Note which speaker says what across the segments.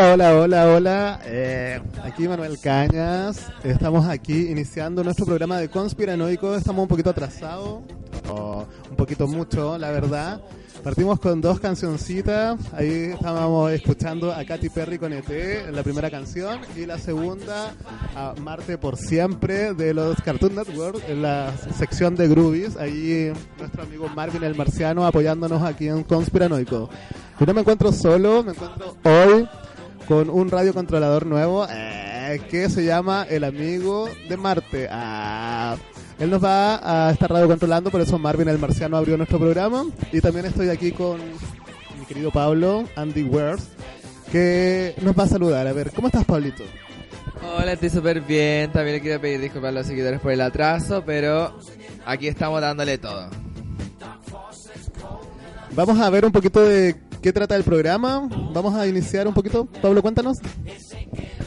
Speaker 1: Hola, hola, hola, hola. Eh, aquí Manuel Cañas. Estamos aquí iniciando nuestro programa de Conspiranoico. Estamos un poquito atrasados, o un poquito mucho, la verdad. Partimos con dos cancioncitas. Ahí estábamos escuchando a Katy Perry con ET en la primera canción y la segunda a Marte por siempre de los Cartoon Network en la sección de Groovies. Ahí nuestro amigo Marvin el Marciano apoyándonos aquí en Conspiranoico. Yo no me encuentro solo, me encuentro hoy con un radiocontrolador nuevo eh, que se llama El Amigo de Marte. Ah, él nos va a estar radiocontrolando, por eso Marvin el Marciano abrió nuestro programa. Y también estoy aquí con mi querido Pablo, Andy Worth, que nos va a saludar. A ver, ¿cómo estás, Pablito?
Speaker 2: Hola, estoy súper bien. También le quiero pedir disculpas a los seguidores por el atraso, pero aquí estamos dándole todo.
Speaker 1: Vamos a ver un poquito de qué trata el programa. Vamos a iniciar un poquito. Pablo, cuéntanos.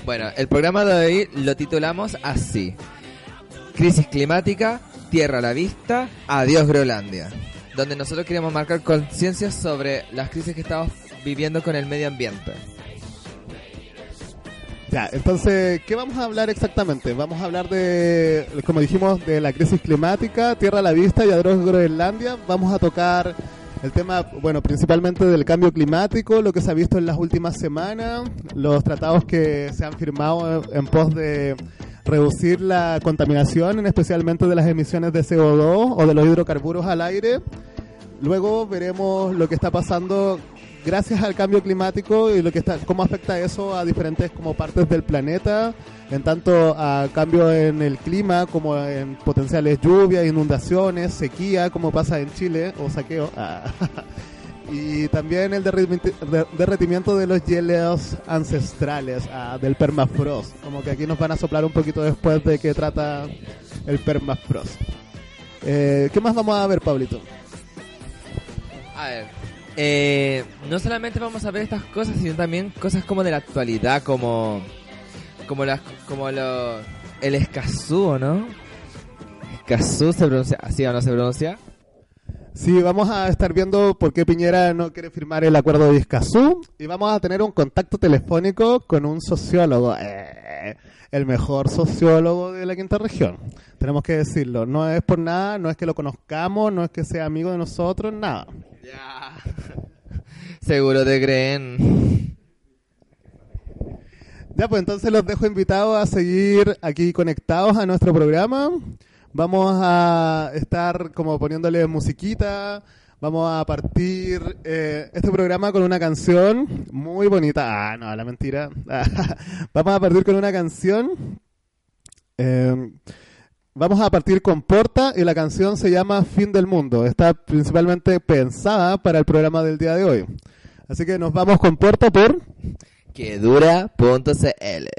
Speaker 2: Bueno, el programa de hoy lo titulamos así. Crisis climática, tierra a la vista, adiós Groenlandia. Donde nosotros queremos marcar conciencia sobre las crisis que estamos viviendo con el medio ambiente.
Speaker 1: Ya, entonces, ¿qué vamos a hablar exactamente? Vamos a hablar de, como dijimos, de la crisis climática, tierra a la vista y adiós Groenlandia. Vamos a tocar el tema, bueno, principalmente del cambio climático, lo que se ha visto en las últimas semanas, los tratados que se han firmado en pos de reducir la contaminación, especialmente de las emisiones de CO2 o de los hidrocarburos al aire. Luego veremos lo que está pasando gracias al cambio climático y lo que está, cómo afecta eso a diferentes como partes del planeta, en tanto a cambio en el clima como en potenciales lluvias, inundaciones, sequía, como pasa en Chile, o saqueo. Ah. y también el derretimiento de los hielos ancestrales ah, del permafrost, como que aquí nos van a soplar un poquito después de qué trata el permafrost. Eh, ¿Qué más vamos a ver, Pablito?
Speaker 2: A ver, eh, no solamente vamos a ver estas cosas, sino también cosas como de la actualidad, como como las como lo, el escazú, ¿no? Escazú se pronuncia así o no se pronuncia.
Speaker 1: Sí, vamos a estar viendo por qué Piñera no quiere firmar el acuerdo de Escazú y vamos a tener un contacto telefónico con un sociólogo, eh, el mejor sociólogo de la quinta región. Tenemos que decirlo, no es por nada, no es que lo conozcamos, no es que sea amigo de nosotros, nada.
Speaker 2: Ya. Seguro te creen.
Speaker 1: Ya, pues entonces los dejo invitados a seguir aquí conectados a nuestro programa. Vamos a estar como poniéndole musiquita. Vamos a partir eh, este programa con una canción muy bonita. Ah, no, la mentira. Vamos a partir con una canción. Eh, Vamos a partir con Porta y la canción se llama Fin del Mundo. Está principalmente pensada para el programa del día de hoy. Así que nos vamos con Porta por...
Speaker 2: Que dura.cl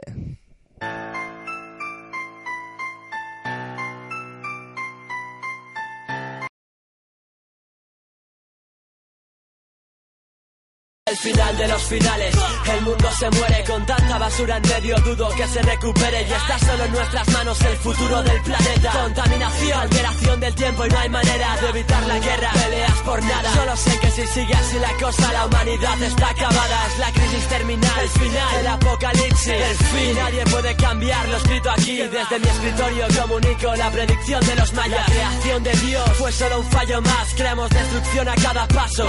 Speaker 3: El final de los finales, el mundo se muere con tanta basura en medio, dudo que se recupere y está solo en nuestras manos el futuro del planeta. Contaminación, alteración del tiempo y no hay manera de evitar la guerra, peleas por nada. Solo sé que si sigue así la cosa, la humanidad está acabada. Es la crisis terminal, el final, el apocalipsis, el fin. Nadie puede cambiar lo escrito aquí. Desde mi escritorio comunico la predicción de los mayas. La creación de Dios fue solo un fallo más. Creamos destrucción a cada paso.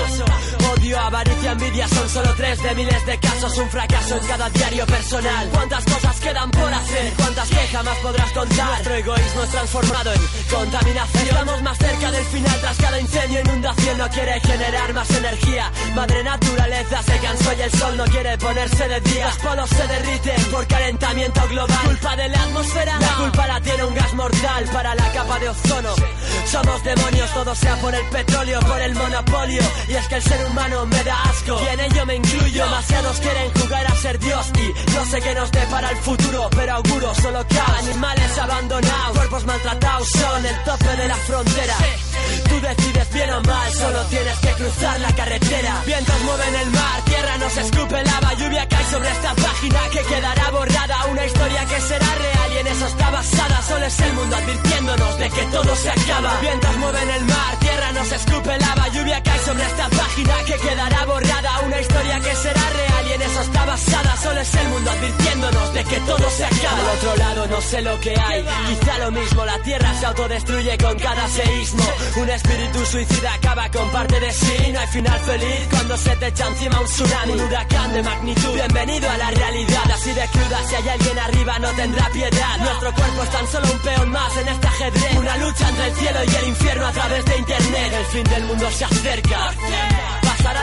Speaker 3: Odio, avaricia, envidia son solo tres de miles de casos, un fracaso en cada diario personal. ¿Cuántas cosas quedan por hacer? ¿Cuántas que jamás podrás contar? Nuestro egoísmo es transformado en contaminación. Estamos más cerca del final tras cada incendio, inundación no quiere generar más energía. Madre naturaleza se cansó y el sol no quiere ponerse de día. Los polos se derriten por calentamiento global. Culpa de la atmósfera, la culpa la tiene un gas mortal para la capa de ozono. Somos demonios, todo sea por el petróleo, por el monopolio. Y es que el ser humano me da asco. En ello me incluyo. Demasiados quieren jugar a ser Dios. Y no sé qué nos depara el futuro, pero auguro solo que Animales abandonados, cuerpos maltratados son el tope de la frontera. Tú decides bien o mal, solo tienes que cruzar la carretera. Vientos mueven el mar, tierra nos escupe lava, lluvia cae sobre esta página que quedará borrada. Una historia que será real y en eso está basada. Solo es el mundo advirtiéndonos de que todo se acaba. Vientos mueven el mar, tierra nos escupe lava, lluvia cae sobre esta página que quedará borrada. Una historia que será real y en eso está basada. Solo es el mundo advirtiéndonos de que todo se acaba. Al otro lado no sé lo que hay, quizá lo mismo. La tierra se autodestruye con cada seísmo. Un espíritu suicida acaba con parte de sí. No hay final feliz cuando se te echa encima un tsunami, un huracán de magnitud. Bienvenido a la realidad, así de cruda. Si hay alguien arriba, no tendrá piedad. Nuestro cuerpo es tan solo un peón más en este ajedrez. Una lucha entre el cielo y el infierno a través de internet. El fin del mundo se acerca.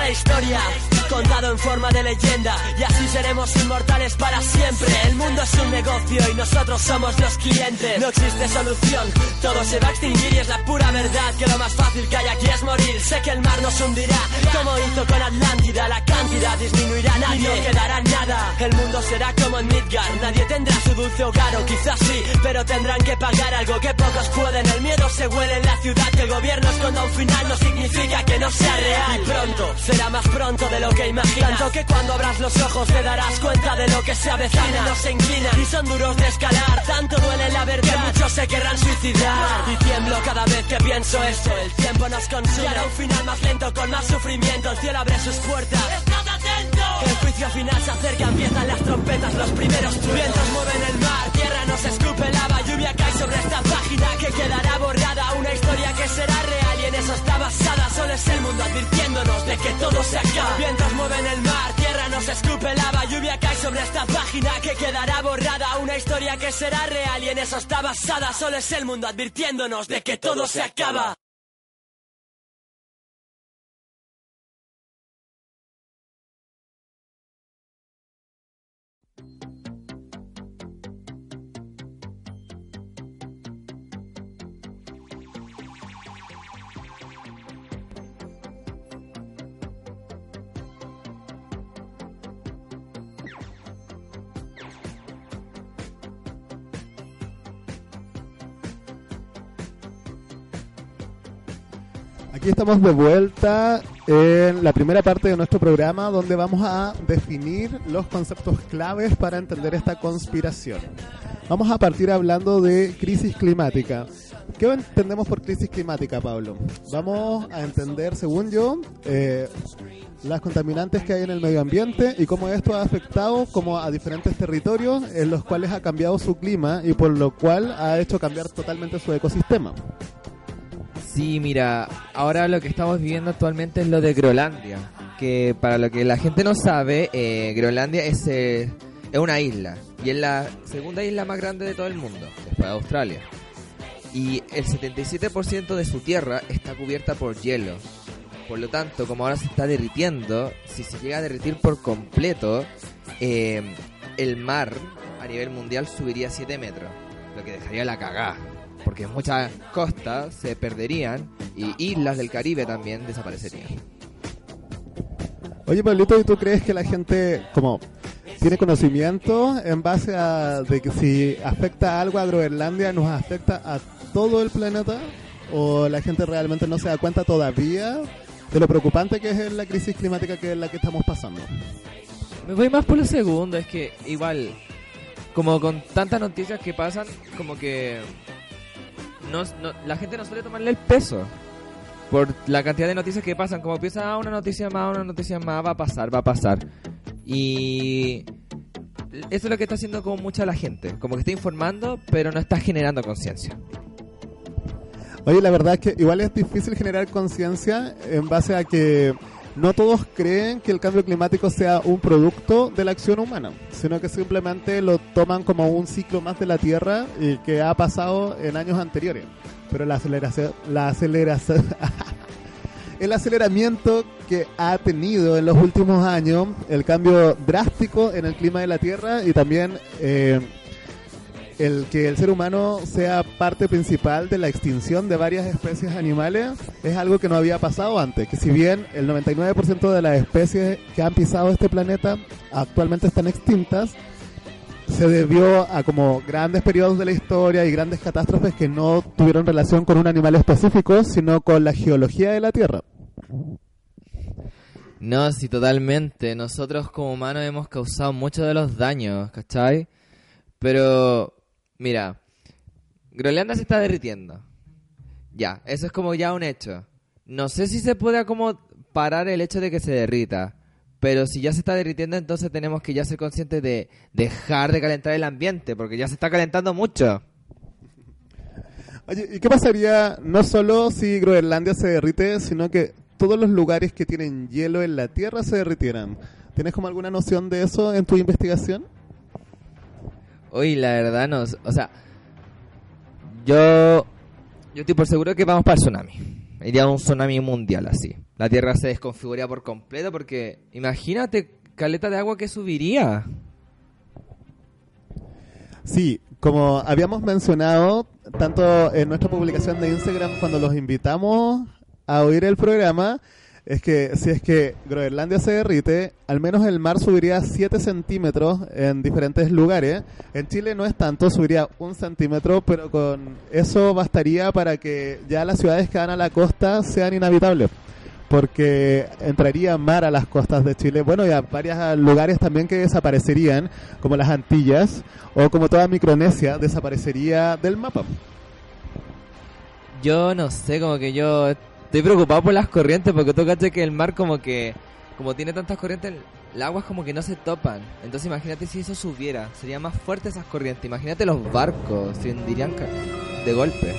Speaker 3: La historia, contado en forma de leyenda. Y así seremos inmortales para siempre. El mundo es un negocio y nosotros somos los clientes. No existe solución, todo se va a extinguir y es la pura verdad que lo más fácil que hay aquí es morir. Sé que el mar nos hundirá, como hizo con Atlántida. La cantidad disminuirá, nadie no quedará nada. El mundo será como en Midgard, nadie tendrá su dulce hogar o quizás sí, pero tendrán que pagar algo que pocos pueden. El miedo se huele en la ciudad, que el gobierno esconda un final no significa que no sea real. Y pronto, será más pronto de lo que imaginas. Tanto que cuando abras los ojos te darás cuenta de lo que se avecina. No se inclinan y son duros de escalar. Tanto duele la verdad que muchos se querrán suicidar. Y tiemblo cada vez que pienso esto. El tiempo nos consume. Y hará un final más lento con más sufrimiento. El cielo abre sus puertas. ¡Estad atento! El juicio final se acerca, empiezan las trompetas, los primeros truenos. Vientos mueven el mar, tierra nos escupe lava, lluvia cae sobre esta página que quedará borrada. Una historia que será real en eso está basada. Solo es el mundo advirtiéndonos de que todo se acaba. Vientos mueven el mar, tierra nos escupe lava, lluvia cae sobre esta página que quedará borrada. Una historia que será real y en eso está basada. Solo es el mundo advirtiéndonos de que todo se acaba.
Speaker 1: Aquí estamos de vuelta en la primera parte de nuestro programa donde vamos a definir los conceptos claves para entender esta conspiración. Vamos a partir hablando de crisis climática. ¿Qué entendemos por crisis climática, Pablo? Vamos a entender, según yo, eh, las contaminantes que hay en el medio ambiente y cómo esto ha afectado como a diferentes territorios en los cuales ha cambiado su clima y por lo cual ha hecho cambiar totalmente su ecosistema.
Speaker 2: Sí, mira, ahora lo que estamos viviendo actualmente es lo de Groenlandia. Que para lo que la gente no sabe, eh, Groenlandia es, eh, es una isla. Y es la segunda isla más grande de todo el mundo, después de Australia. Y el 77% de su tierra está cubierta por hielo. Por lo tanto, como ahora se está derritiendo, si se llega a derretir por completo, eh, el mar a nivel mundial subiría 7 metros. Lo que dejaría la cagada porque muchas costas se perderían y islas del Caribe también desaparecerían.
Speaker 1: Oye, Pablito, ¿y tú crees que la gente como tiene conocimiento en base a de que si afecta algo a Groenlandia nos afecta a todo el planeta o la gente realmente no se da cuenta todavía de lo preocupante que es la crisis climática que es la que estamos pasando?
Speaker 2: Me voy más por lo segundo, es que igual como con tantas noticias que pasan, como que no, no- la gente no suele tomarle el peso por la cantidad de noticias que pasan. Como piensa, ah, una noticia más, una noticia más, va a pasar, va a pasar. Y eso es lo que está haciendo como mucha la gente. Como que está informando, pero no está generando conciencia.
Speaker 1: Oye, la verdad es que igual es difícil generar conciencia en base a que no todos creen que el cambio climático sea un producto de la acción humana, sino que simplemente lo toman como un ciclo más de la Tierra y que ha pasado en años anteriores. Pero la aceleración, la aceleración, el aceleramiento que ha tenido en los últimos años, el cambio drástico en el clima de la Tierra y también eh, el que el ser humano sea parte principal de la extinción de varias especies animales es algo que no había pasado antes. Que si bien el 99% de las especies que han pisado este planeta actualmente están extintas, se debió a como grandes periodos de la historia y grandes catástrofes que no tuvieron relación con un animal específico, sino con la geología de la Tierra.
Speaker 2: No, sí, totalmente. Nosotros como humanos hemos causado muchos de los daños, ¿cachai? Pero Mira, Groenlandia se está derritiendo. Ya, eso es como ya un hecho. No sé si se puede como parar el hecho de que se derrita. Pero si ya se está derritiendo, entonces tenemos que ya ser conscientes de dejar de calentar el ambiente, porque ya se está calentando mucho.
Speaker 1: Oye, ¿y qué pasaría no solo si Groenlandia se derrite, sino que todos los lugares que tienen hielo en la Tierra se derritieran? ¿Tienes como alguna noción de eso en tu investigación?
Speaker 2: Uy, la verdad no, o sea, yo yo estoy por seguro que vamos para el tsunami. Iría un tsunami mundial así. La Tierra se desconfiguraría por completo porque imagínate caleta de agua que subiría.
Speaker 1: Sí, como habíamos mencionado tanto en nuestra publicación de Instagram cuando los invitamos a oír el programa, es que si es que Groenlandia se derrite, al menos el mar subiría 7 centímetros en diferentes lugares. En Chile no es tanto, subiría un centímetro, pero con eso bastaría para que ya las ciudades que van a la costa sean inhabitables. Porque entraría mar a las costas de Chile. Bueno, y a varios lugares también que desaparecerían, como las Antillas o como toda Micronesia, desaparecería del mapa.
Speaker 2: Yo no sé, como que yo Estoy preocupado por las corrientes porque tú cachas que el mar como que, como tiene tantas corrientes, el agua es como que no se topan. Entonces imagínate si eso subiera, sería más fuerte esas corrientes. Imagínate los barcos, se hundirían de golpe.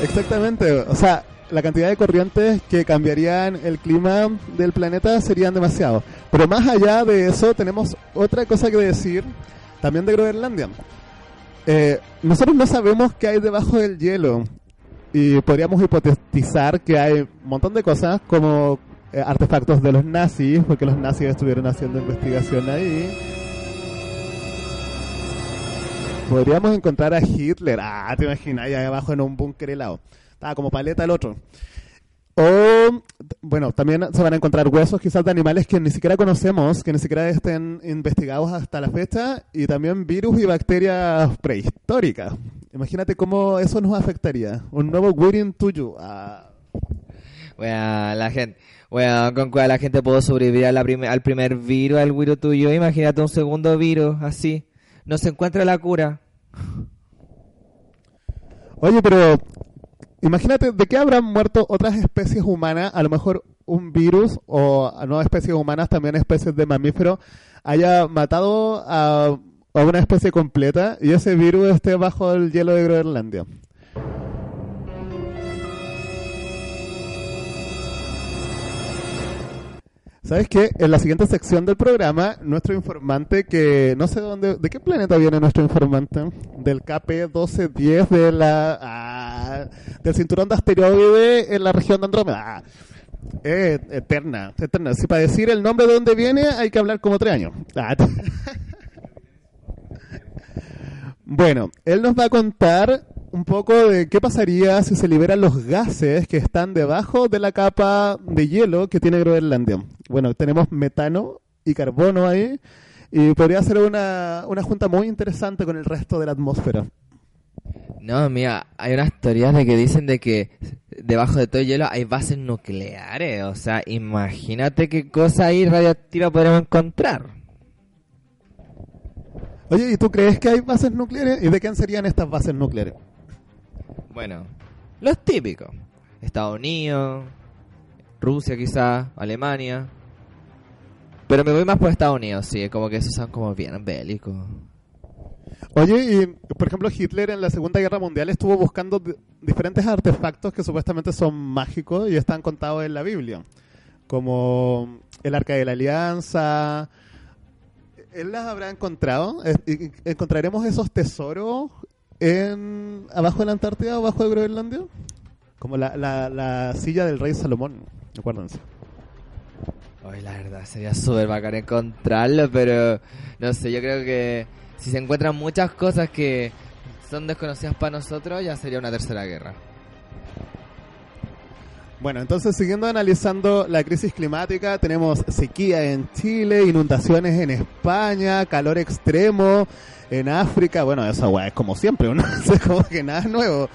Speaker 1: Exactamente, o sea, la cantidad de corrientes que cambiarían el clima del planeta serían demasiado. Pero más allá de eso, tenemos otra cosa que decir también de Groenlandia. Eh, nosotros no sabemos qué hay debajo del hielo y podríamos hipotetizar que hay un montón de cosas como eh, artefactos de los nazis, porque los nazis estuvieron haciendo investigación ahí. Podríamos encontrar a Hitler, ah, te imaginas, ahí abajo en un búnker helado. Estaba como paleta el otro. O, bueno, también se van a encontrar huesos quizás de animales que ni siquiera conocemos, que ni siquiera estén investigados hasta la fecha, y también virus y bacterias prehistóricas. Imagínate cómo eso nos afectaría. Un nuevo Waiting tuyo. Ah.
Speaker 2: Bueno, la gente, bueno, con cuál la gente pudo sobrevivir al primer virus, al virus tuyo. Imagínate un segundo virus así. No se encuentra la cura.
Speaker 1: Oye, pero imagínate de qué habrán muerto otras especies humanas, a lo mejor un virus o no especies humanas, también especies de mamíferos, haya matado a a una especie completa y ese virus esté bajo el hielo de Groenlandia. ¿Sabes qué? En la siguiente sección del programa, nuestro informante, que no sé dónde, ¿de qué planeta viene nuestro informante? Del KP1210 de la, ah, del cinturón de asteroide en la región de Andrómeda. Ah, eterna, eterna. Si para decir el nombre de dónde viene hay que hablar como tres años. Ah, Bueno, él nos va a contar un poco de qué pasaría si se liberan los gases que están debajo de la capa de hielo que tiene Groenlandia. Bueno, tenemos metano y carbono ahí y podría ser una, una junta muy interesante con el resto de la atmósfera.
Speaker 2: No, mira, hay unas teorías de que dicen de que debajo de todo el hielo hay bases nucleares. O sea, imagínate qué cosa ahí radioactiva podremos encontrar.
Speaker 1: Oye, ¿y tú crees que hay bases nucleares? ¿Y de quién serían estas bases nucleares?
Speaker 2: Bueno, los típicos. Estados Unidos, Rusia quizá, Alemania. Pero me voy más por Estados Unidos, sí, como que esos son como bien bélicos.
Speaker 1: Oye, y por ejemplo Hitler en la Segunda Guerra Mundial estuvo buscando diferentes artefactos que supuestamente son mágicos y están contados en la Biblia, como el Arca de la Alianza. ¿Él las habrá encontrado? ¿Encontraremos esos tesoros en abajo de la Antártida o abajo de Groenlandia? Como la, la, la silla del rey Salomón, acuérdense.
Speaker 2: Ay, la verdad, sería súper bacán encontrarlo, pero no sé, yo creo que si se encuentran muchas cosas que son desconocidas para nosotros, ya sería una tercera guerra.
Speaker 1: Bueno, entonces siguiendo analizando la crisis climática, tenemos sequía en Chile, inundaciones en España, calor extremo en África, bueno, esa es como siempre, ¿no? es como que nada nuevo.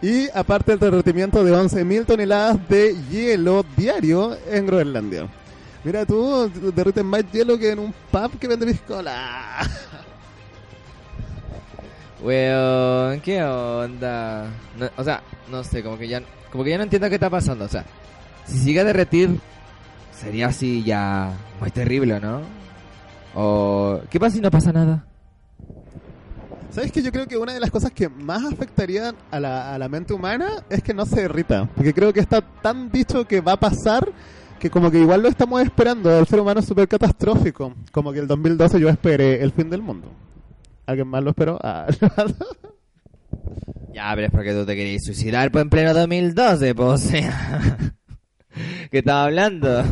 Speaker 1: Y aparte el derretimiento de 11.000 toneladas de hielo diario en Groenlandia. Mira tú, derriten más hielo que en un pub que vende piscola.
Speaker 2: Weón, ¿qué onda? O sea, no sé, como que ya como que ya no entiendo qué está pasando. O sea, si sigue a derretir, sería así ya muy terrible, ¿no? O, ¿qué pasa si no pasa nada?
Speaker 1: ¿Sabes que Yo creo que una de las cosas que más afectarían a la, a la mente humana es que no se derrita. Porque creo que está tan dicho que va a pasar que como que igual lo estamos esperando. El ser humano es súper catastrófico. Como que el 2012 yo esperé el fin del mundo. ¿Alguien más lo esperó? Ah,
Speaker 2: Ya, pero es porque tú te querías suicidar pues, en pleno 2012, pues, o sea. ¿Qué estaba hablando?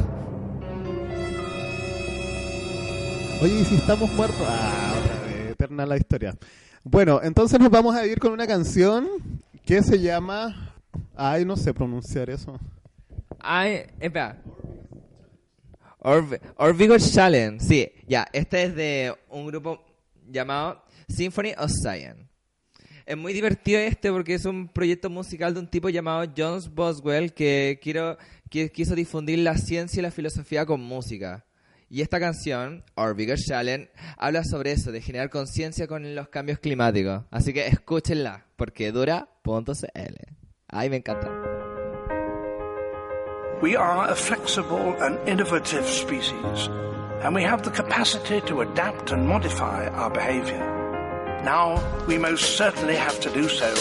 Speaker 1: Oye, ¿y si estamos muertos? Ah, otra vez, eterna la historia. Bueno, entonces nos vamos a ir con una canción que se llama... Ay, no sé pronunciar eso.
Speaker 2: Ay, espera. Orv Orvigo Challenge. Sí, ya. Este es de un grupo llamado Symphony of Science. Es muy divertido este porque es un proyecto musical de un tipo llamado Jones Boswell que, quiero, que quiso difundir la ciencia y la filosofía con música. Y esta canción, Our Bigger Challenge, habla sobre eso, de generar conciencia con los cambios climáticos. Así que escúchenla, porque dura.cl. Ay, me encanta.
Speaker 4: We are a flexible and innovative species, and we have the capacity to adapt and modify our behavior. Now, we most certainly have to do so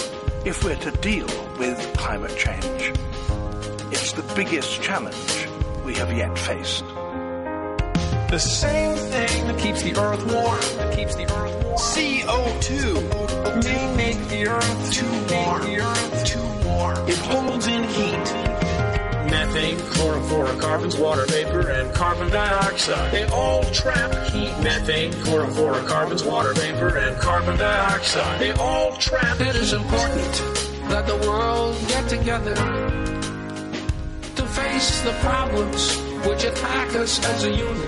Speaker 4: if we're to deal with climate change. It's the biggest challenge we have yet faced.
Speaker 5: The same thing that keeps the earth warm, that keeps the earth warm. CO2 may make the earth too warm. The earth too warm. It holds in heat. Methane, chlorofluorocarbons, water vapor, and carbon dioxide. They all trap heat. Methane, chlorofluorocarbons, water vapor, and carbon dioxide. They all trap
Speaker 6: It is important that the world get together to face the problems which attack us as a unit.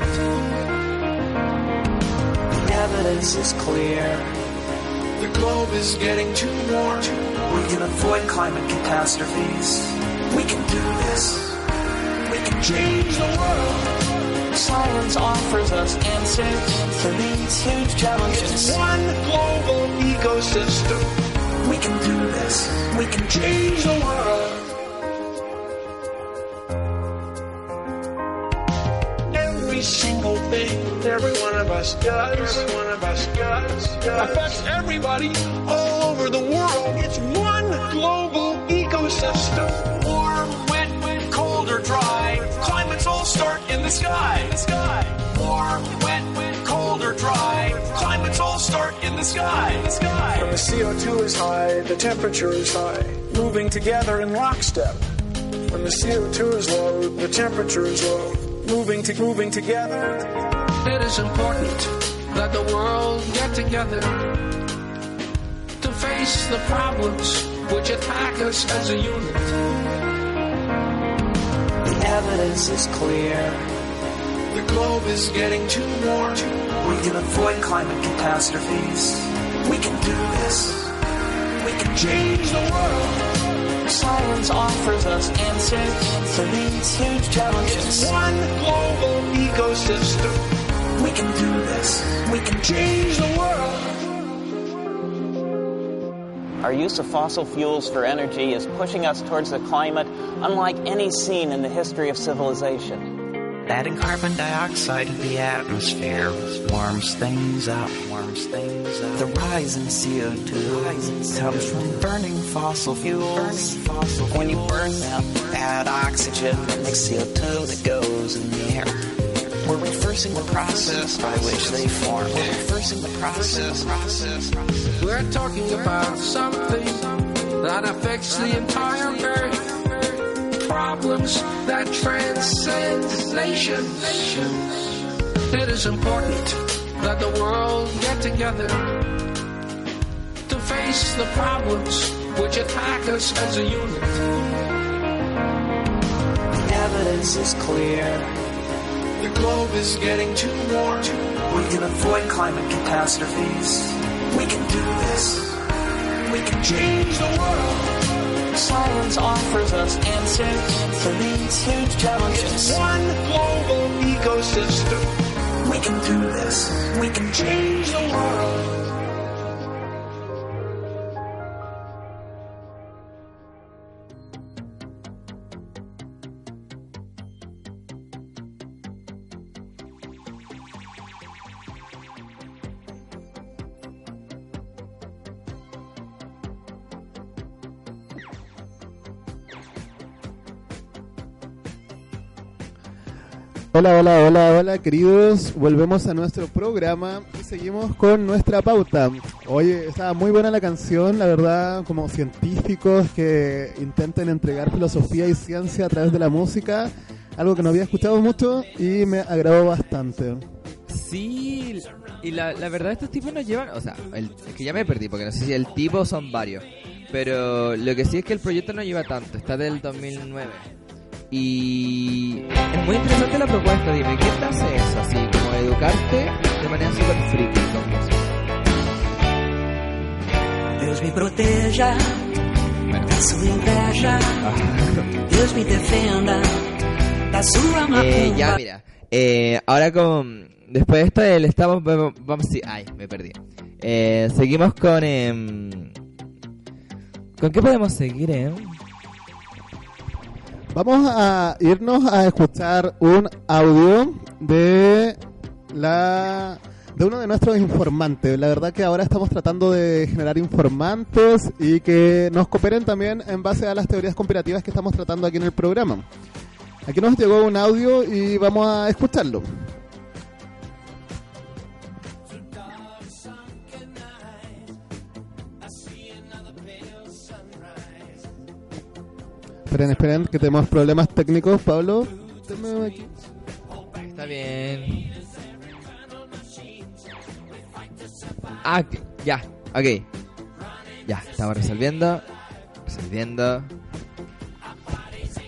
Speaker 7: The evidence is clear.
Speaker 6: The globe is getting too warm.
Speaker 7: We can avoid climate catastrophes. We can do this. We can change the world. Science offers us answers to these huge challenges.
Speaker 5: It's one global ecosystem.
Speaker 7: We can do this. We can change the world.
Speaker 5: Every single thing every one of us does, every one of us does, affects everybody all over the world. It's one global ecosystem.
Speaker 6: Start in the sky. The sky. Warm, wet, wet, cold or dry. Climates all start in the sky. In The sky.
Speaker 5: When the CO2 is high, the temperature is high, moving together in lockstep. When the CO2 is low, the temperature is low, moving to moving together.
Speaker 6: It is important that the world get together to face the problems which attack us as a unit.
Speaker 7: Evidence is clear.
Speaker 6: The globe is getting too warm.
Speaker 7: We can avoid climate catastrophes. We can do this. We can change the world. Science offers us answers to these huge challenges.
Speaker 5: It's one global ecosystem.
Speaker 7: We can do this. We can change the world.
Speaker 8: Our use of fossil fuels for energy is pushing us towards a climate unlike any seen in the history of civilization.
Speaker 9: Adding carbon dioxide to the atmosphere warms things up, warms things up. The rise in CO2 rise comes from burning fossil fuels. When you burn them, add oxygen, makes CO2 that goes in the air. We're reversing the process by which they form. We're reversing the process. process.
Speaker 6: We're talking about something that affects the entire earth. Problems that transcend nations. It is important that the world get together to face the problems which attack us as a unit.
Speaker 9: The evidence is clear.
Speaker 6: Globe is getting too warm.
Speaker 9: We can avoid climate catastrophes. We can do this. We can change the world. Science offers us answers to these huge challenges.
Speaker 6: One global ecosystem.
Speaker 9: We can do this. We can change the world.
Speaker 1: Hola, hola, hola, hola, queridos. Volvemos a nuestro programa y seguimos con nuestra pauta. Oye, estaba muy buena la canción, la verdad, como científicos que intenten entregar filosofía y ciencia a través de la música, algo que no había escuchado mucho y me agradó bastante.
Speaker 2: Sí, y la, la verdad estos tipos nos llevan, o sea, el- es que ya me perdí porque no sé si el tipo son varios, pero lo que sí es que el proyecto no lleva tanto, está del 2009. Y es muy interesante la propuesta, dime, ¿qué te hace eso? Así como educarte de manera súper friki con música.
Speaker 9: Deus me proteja da sua inveja. Deus me defenda da sua
Speaker 2: Eh, ya, mira. Eh, ahora con... Después de esto del estamos... Vamos, vamos sí, ay, me perdí. Eh, seguimos con... em, ¿Con qué podemos seguir, eh?
Speaker 1: Vamos a irnos a escuchar un audio de la de uno de nuestros informantes. La verdad que ahora estamos tratando de generar informantes y que nos cooperen también en base a las teorías conspirativas que estamos tratando aquí en el programa. Aquí nos llegó un audio y vamos a escucharlo. Esperen, esperen, que tenemos problemas técnicos, Pablo. Aquí.
Speaker 2: Está bien. Ah, ya, ok. Ya, estamos resolviendo. Resolviendo.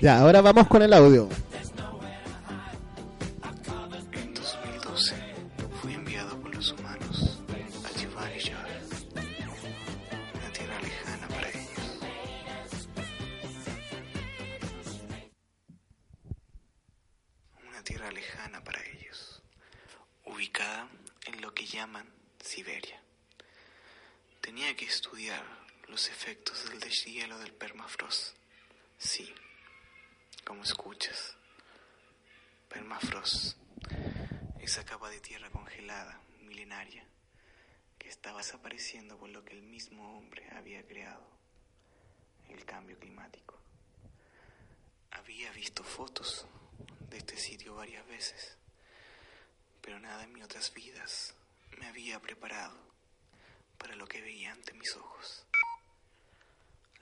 Speaker 1: Ya, ahora vamos con el audio.
Speaker 10: Tenía que estudiar los efectos del deshielo del permafrost. Sí, como escuchas, permafrost esa capa de tierra congelada, milenaria, que estaba desapareciendo por lo que el mismo hombre había creado, el cambio climático. Había visto fotos de este sitio varias veces, pero nada en mis otras vidas me había preparado para lo que veía ante mis ojos.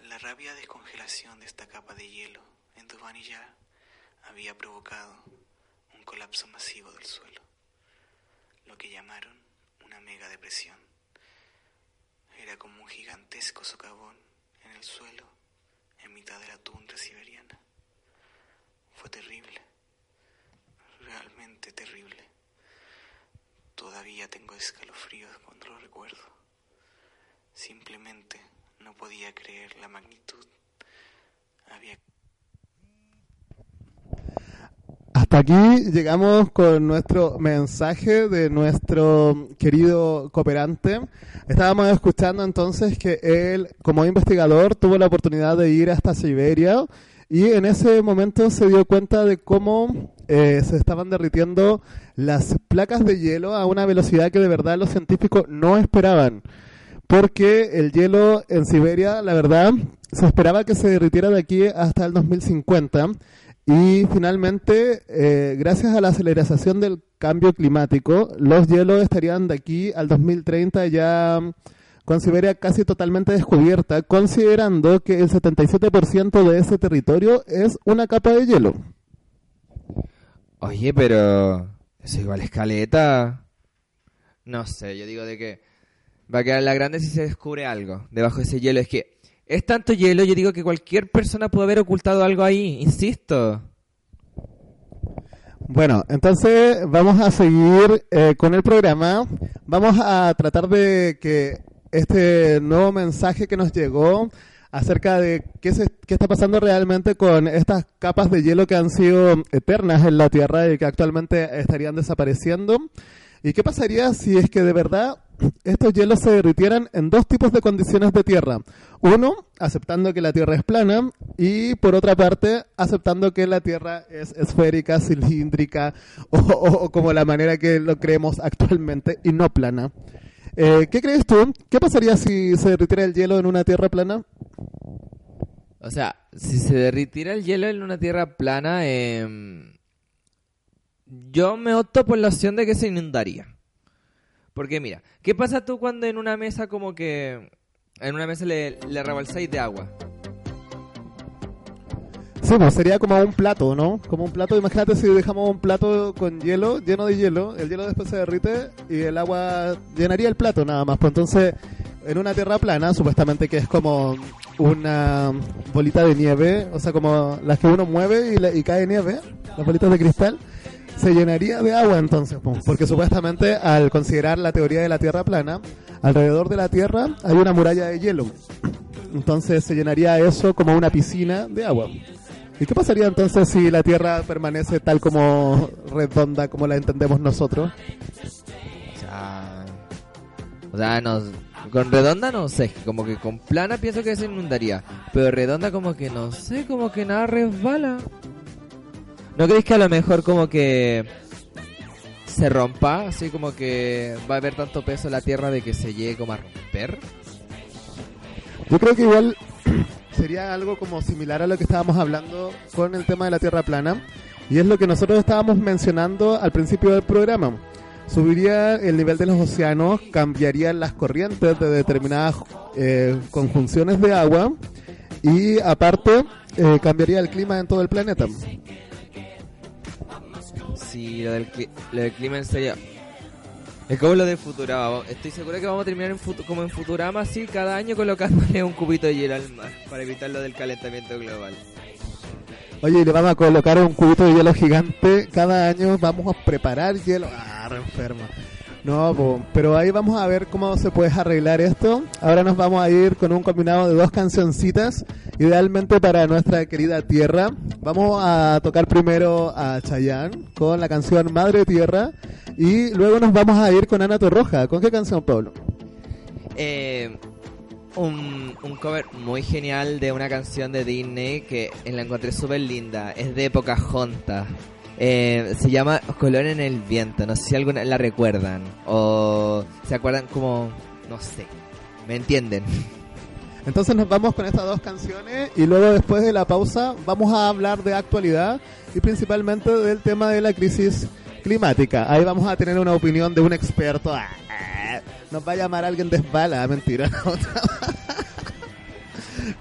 Speaker 10: La rápida descongelación de esta capa de hielo en Duvanillar había provocado un colapso masivo del suelo, lo que llamaron una mega depresión. Era como un gigantesco socavón en el suelo en mitad de la tundra siberiana. Fue terrible, realmente terrible. Todavía tengo escalofríos cuando lo recuerdo. Simplemente no podía creer la magnitud. Había
Speaker 1: Hasta aquí llegamos con nuestro mensaje de nuestro querido cooperante. Estábamos escuchando entonces que él, como investigador, tuvo la oportunidad de ir hasta Siberia y en ese momento se dio cuenta de cómo eh, se estaban derritiendo las placas de hielo a una velocidad que de verdad los científicos no esperaban. Porque el hielo en Siberia, la verdad, se esperaba que se derritiera de aquí hasta el 2050 y finalmente, eh, gracias a la aceleración del cambio climático, los hielos estarían de aquí al 2030 ya con Siberia casi totalmente descubierta, considerando que el 77% de ese territorio es una capa de hielo.
Speaker 2: Oye, pero eso igual escaleta. No sé, yo digo de que va a quedar la grande si se descubre algo debajo de ese hielo. Es que es tanto hielo, yo digo que cualquier persona puede haber ocultado algo ahí, insisto.
Speaker 1: Bueno, entonces vamos a seguir eh, con el programa. Vamos a tratar de que este nuevo mensaje que nos llegó acerca de qué, se, qué está pasando realmente con estas capas de hielo que han sido eternas en la Tierra y que actualmente estarían desapareciendo. ¿Y qué pasaría si es que de verdad estos hielos se derritieran en dos tipos de condiciones de Tierra? Uno, aceptando que la Tierra es plana y por otra parte, aceptando que la Tierra es esférica, cilíndrica o, como la manera que lo creemos actualmente y no plana. Eh, ¿Qué crees tú? ¿Qué pasaría si se derritiera el hielo en una tierra plana?
Speaker 2: O sea, si se derritiera el hielo en una tierra plana, eh, yo me opto por la opción de que se inundaría. Porque mira, ¿qué pasa tú cuando en una mesa como que... En una mesa le, le rebalsáis de agua?
Speaker 1: Sí, pues sería como un plato, ¿no? Como un plato, imagínate si dejamos un plato con hielo, lleno de hielo, el hielo después se derrite y el agua llenaría el plato nada más. Pues entonces, en una tierra plana, supuestamente que es como una bolita de nieve, o sea, como las que uno mueve y, y cae nieve, las bolitas de cristal, se llenaría de agua entonces, porque supuestamente al considerar la teoría de la tierra plana, alrededor de la tierra hay una muralla de hielo. Entonces se llenaría eso como una piscina de agua. ¿Y qué pasaría entonces si la Tierra permanece tal como redonda como la entendemos nosotros?
Speaker 2: O sea, o sea con redonda no sé, como que con plana pienso que se inundaría, pero redonda como que no sé, como que nada resbala. ¿No creéis que a lo mejor como que se rompa, así como que va a haber tanto peso en la Tierra de que se llegue como a romper?
Speaker 1: Yo creo que igual sería algo como similar a lo que estábamos hablando con el tema de la Tierra plana. Y es lo que nosotros estábamos mencionando al principio del programa. Subiría el nivel de los océanos, cambiarían las corrientes de determinadas eh, conjunciones de agua y aparte eh, cambiaría el clima en todo el planeta.
Speaker 2: Sí, lo del, lo del clima sería es como lo de Futurama. Estoy seguro que vamos a terminar en como en Futurama, así cada año colocándole un cubito de hielo al mar para evitar lo del calentamiento global.
Speaker 1: Oye, le vamos a colocar un cubito de hielo gigante cada año. Vamos a preparar hielo. Ah, re. No, pero ahí vamos a ver cómo se puede arreglar esto. Ahora nos vamos a ir con un combinado de dos cancioncitas, idealmente para nuestra querida tierra. Vamos a tocar primero a Chayanne con la canción Madre Tierra y luego nos vamos a ir con Ana Torroja. ¿Con qué canción, Pablo?
Speaker 2: Eh, un, cover muy genial de una canción de Disney que la encontré súper linda. Es de Pocahontas. Eh, se llama Color en el Viento. No sé si alguna la recuerdan. O se acuerdan como. No sé. ¿Me entienden?
Speaker 1: Entonces nos vamos con estas dos canciones y luego después de la pausa vamos a hablar de actualidad y principalmente del tema de la crisis climática. Ahí vamos a tener una opinión de un experto. Ah, nos va a llamar alguien de mentira.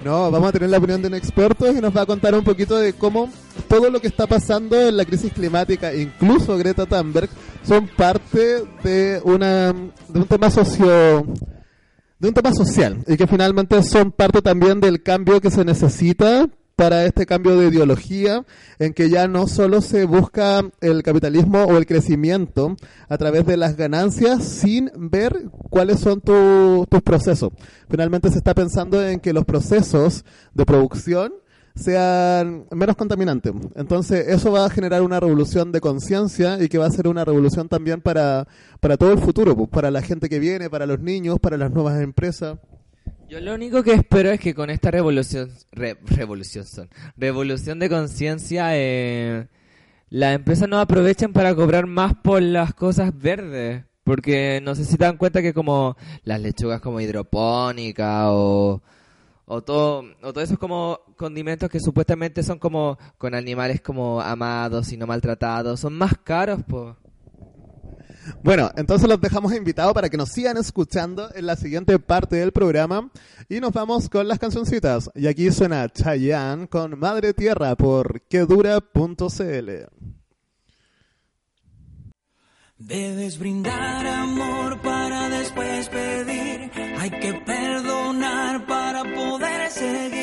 Speaker 1: No, vamos a tener la opinión de un experto y nos va a contar un poquito de cómo todo lo que está pasando en la crisis climática, incluso Greta Thunberg, son parte de una de un tema socio de un tema social y que finalmente son parte también del cambio que se necesita para este cambio de ideología en que ya no solo se busca el capitalismo o el crecimiento a través de las ganancias sin ver cuáles son tus procesos. Finalmente se está pensando en que los procesos de producción sean menos contaminantes. Entonces eso va a generar una revolución de conciencia y que va a ser una revolución también para, para todo el futuro, pues, para la gente que viene, para los niños, para las nuevas empresas.
Speaker 2: Yo lo único que espero es que con esta revolución, revolución, son, revolución de conciencia, eh, las empresas no aprovechen para cobrar más por las cosas verdes. Porque no sé si te dan cuenta que como las lechugas como hidropónica o, o todo, o todos esos como condimentos que supuestamente son como con animales como amados y no maltratados, son más caros, pues.
Speaker 1: Bueno, entonces los dejamos invitados para que nos sigan escuchando en la siguiente parte del programa y nos vamos con las cancioncitas. Y aquí suena Chayanne con Madre Tierra por quedura.cl.
Speaker 7: Debes brindar amor para después pedir, hay que perdonar para poder seguir.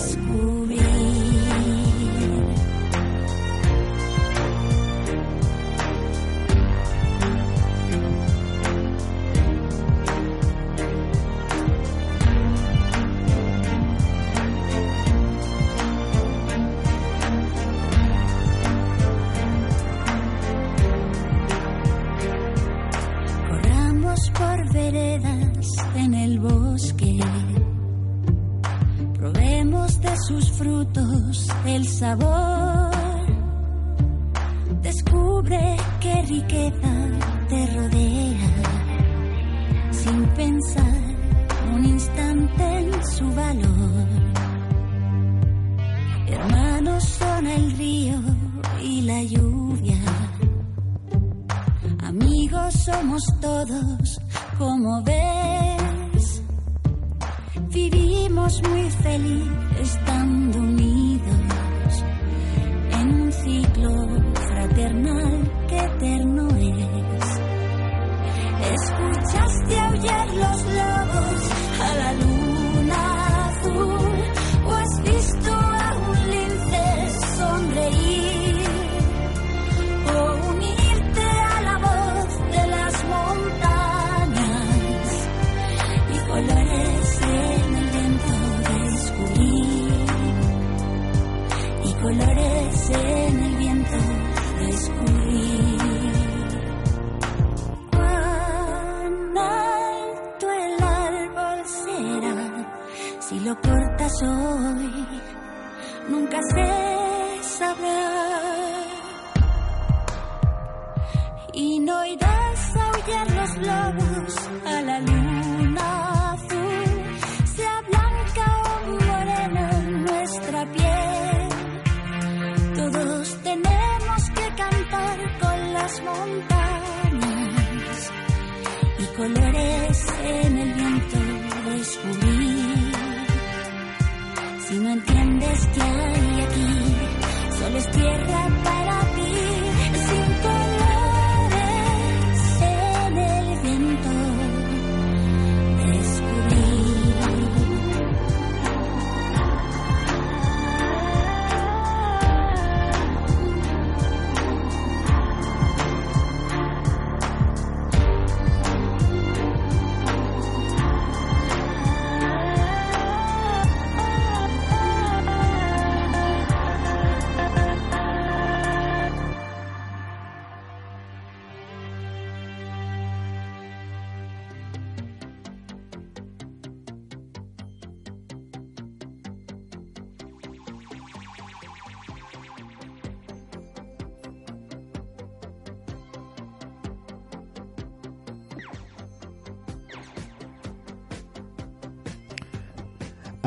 Speaker 11: school.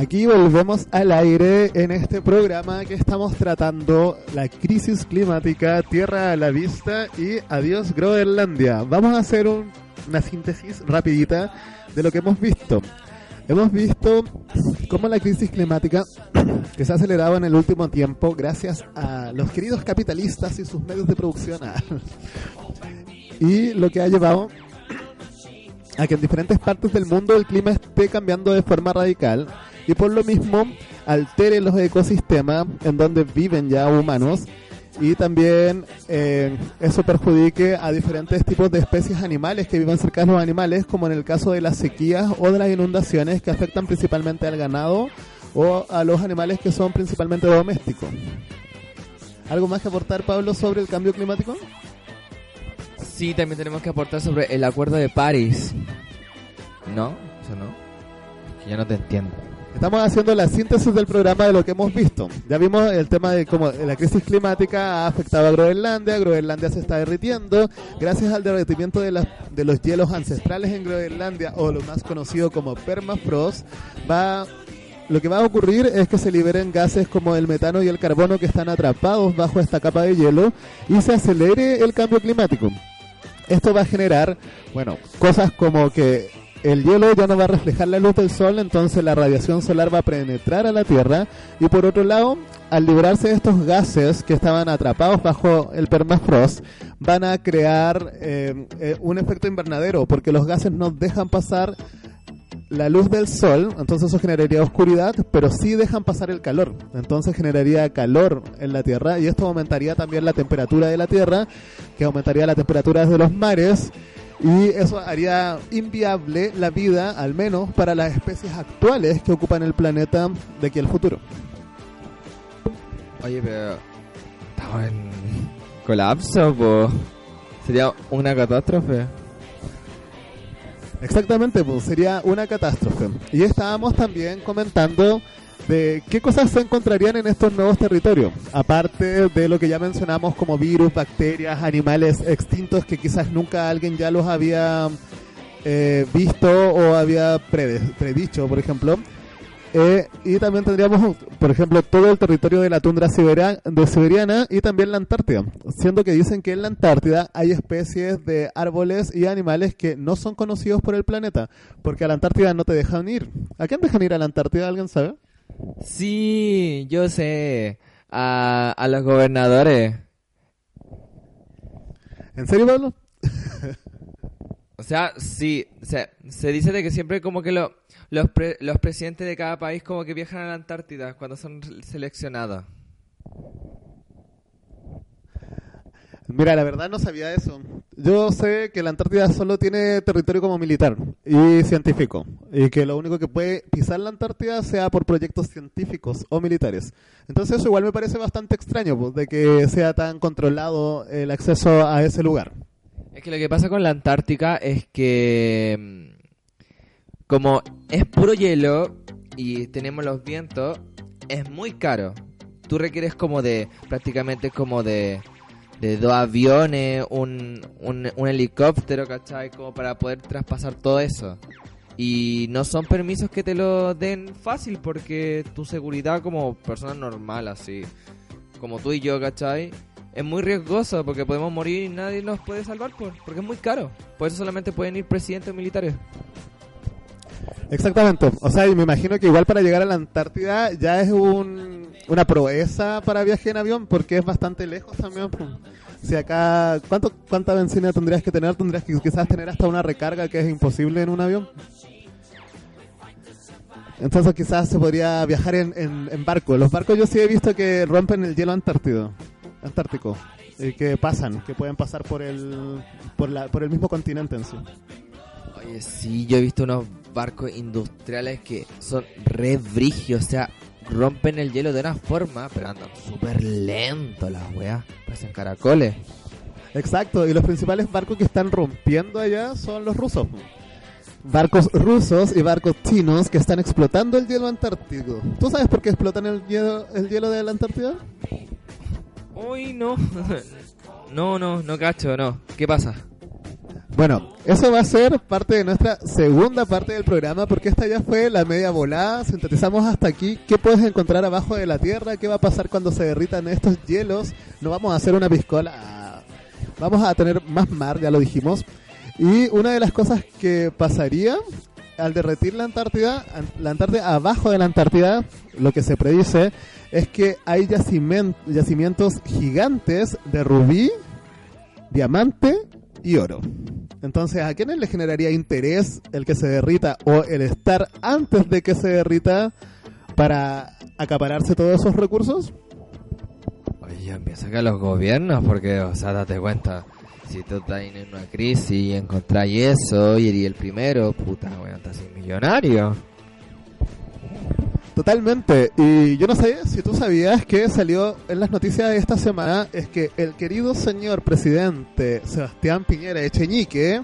Speaker 11: Aquí
Speaker 1: volvemos al aire en este programa que estamos tratando la crisis climática, tierra a la vista y adiós Groenlandia. Vamos a hacer un- una síntesis rapidita de lo que hemos visto. Hemos visto cómo la crisis climática que se ha acelerado en el último tiempo gracias a los queridos capitalistas y sus medios de producción y lo que ha llevado a que en diferentes partes del mundo el clima esté cambiando de forma radical y por lo mismo altere los ecosistemas en donde viven ya humanos y también eh, eso perjudique a diferentes tipos de especies animales que viven cerca de los animales, como en el caso de las sequías o de las inundaciones que afectan principalmente al ganado o a los animales que son principalmente domésticos. ¿Algo más que aportar, Pablo, sobre el cambio climático?
Speaker 2: Sí, también tenemos que aportar sobre el acuerdo de París. ¿No? ¿Eso no? Que yo no te entiendo.
Speaker 1: Estamos haciendo la síntesis del programa de lo que hemos visto. Ya vimos el tema de cómo la crisis climática ha afectado a Groenlandia. Groenlandia se está derritiendo. Gracias al derretimiento de, las- de los hielos ancestrales en Groenlandia, o lo más conocido como permafrost, va, lo que va a ocurrir es que se liberen gases como el metano y el carbono que están atrapados bajo esta capa de hielo y se acelere el cambio climático. Esto va a generar, bueno, cosas como que el hielo ya no va a reflejar la luz del sol, entonces la radiación solar va a penetrar a la Tierra y por otro lado, al librarse de estos gases que estaban atrapados bajo el permafrost, van a crear eh, eh, un efecto invernadero porque los gases no dejan pasar la luz del sol, entonces eso generaría oscuridad, pero sí dejan pasar el calor. Entonces generaría calor en la Tierra y esto aumentaría también la temperatura de la Tierra, que aumentaría la temperatura de los mares y eso haría inviable la vida, al menos para las especies actuales que ocupan el planeta de aquí al futuro.
Speaker 2: Oye, pero estamos en colapso, po. Sería una catástrofe.
Speaker 1: Exactamente, pues sería una catástrofe. Y estábamos también comentando de qué cosas se encontrarían en estos nuevos territorios, aparte de lo que ya mencionamos como virus, bacterias, animales extintos que quizás nunca alguien ya los había eh, visto o había predicho, por ejemplo. Eh, y también tendríamos, por ejemplo, todo el territorio de la tundra de siberiana y también la Antártida, siendo que dicen que en la Antártida hay especies de árboles y animales que no son conocidos por el planeta, porque a la Antártida no te dejan ir. ¿A quién dejan ir a la Antártida? ¿Alguien sabe?
Speaker 2: Sí, yo sé. A, a los gobernadores.
Speaker 1: ¿En serio, Pablo?
Speaker 2: O sea, sí, o sea, se dice de que siempre como que lo- los, pre- los presidentes de cada país como que viajan a la Antártida cuando son seleccionados.
Speaker 1: Mira, la verdad no sabía eso. Yo sé que la Antártida solo tiene territorio como militar y científico. Y que lo único que puede pisar la Antártida sea por proyectos científicos o militares. Entonces eso igual me parece bastante extraño, pues, de que sea tan controlado el acceso a ese lugar.
Speaker 2: Es que lo que pasa con la Antártica es que mm, como es puro hielo y tenemos los vientos, es muy caro. Tú requieres como de prácticamente como de de dos aviones, un, un, un helicóptero, ¿cachai? Como para poder traspasar todo eso. Y no son permisos que te lo den fácil porque tu seguridad como persona normal, así, como tú y yo, ¿cachai? Es muy riesgoso porque podemos morir y nadie nos puede salvar por, porque es muy caro. Por eso solamente pueden ir presidentes militares.
Speaker 1: Exactamente. O sea, y me imagino que igual para llegar a la Antártida ya es un, una proeza para viaje en avión porque es bastante lejos también. Si acá, ¿cuánto, ¿cuánta benzina tendrías que tener? Tendrías que quizás tener hasta una recarga que es imposible en un avión. Entonces quizás se podría viajar en, en, en barco. Los barcos yo sí he visto que rompen el hielo antártido, antártico. Y que pasan, que pueden pasar por el, por, la, por el mismo continente en sí.
Speaker 2: Oye, sí, yo he visto unos barcos industriales que son re brigios, o sea, rompen el hielo de una forma, pero andan súper lento las weas, parecen caracoles.
Speaker 1: Exacto, y los principales barcos que están rompiendo allá son los rusos. Barcos rusos y barcos chinos que están explotando el hielo antártico. ¿Tú sabes por qué explotan el hielo, el hielo de la Antártida?
Speaker 2: Uy, no. no, no, no cacho, no. ¿Qué pasa?
Speaker 1: Bueno, eso va a ser parte de nuestra segunda parte del programa porque esta ya fue la media volada. Sintetizamos hasta aquí qué puedes encontrar abajo de la Tierra, qué va a pasar cuando se derritan estos hielos. No vamos a hacer una piscola, vamos a tener más mar, ya lo dijimos. Y una de las cosas que pasaría al derretir la Antártida, la Antártida abajo de la Antártida, lo que se predice es que hay yacimientos gigantes de rubí, diamante y oro. Entonces, ¿a quiénes le generaría interés el que se derrita o el estar antes de que se derrita para acapararse todos esos recursos?
Speaker 2: Oye, pienso que los gobiernos, porque, o sea, date cuenta, si tú estás en una crisis y encontráis eso y el primero, puta, weón, estás millonario.
Speaker 1: Totalmente. Y yo no sé si tú sabías que salió en las noticias de esta semana es que el querido señor presidente Sebastián Piñera Echeñique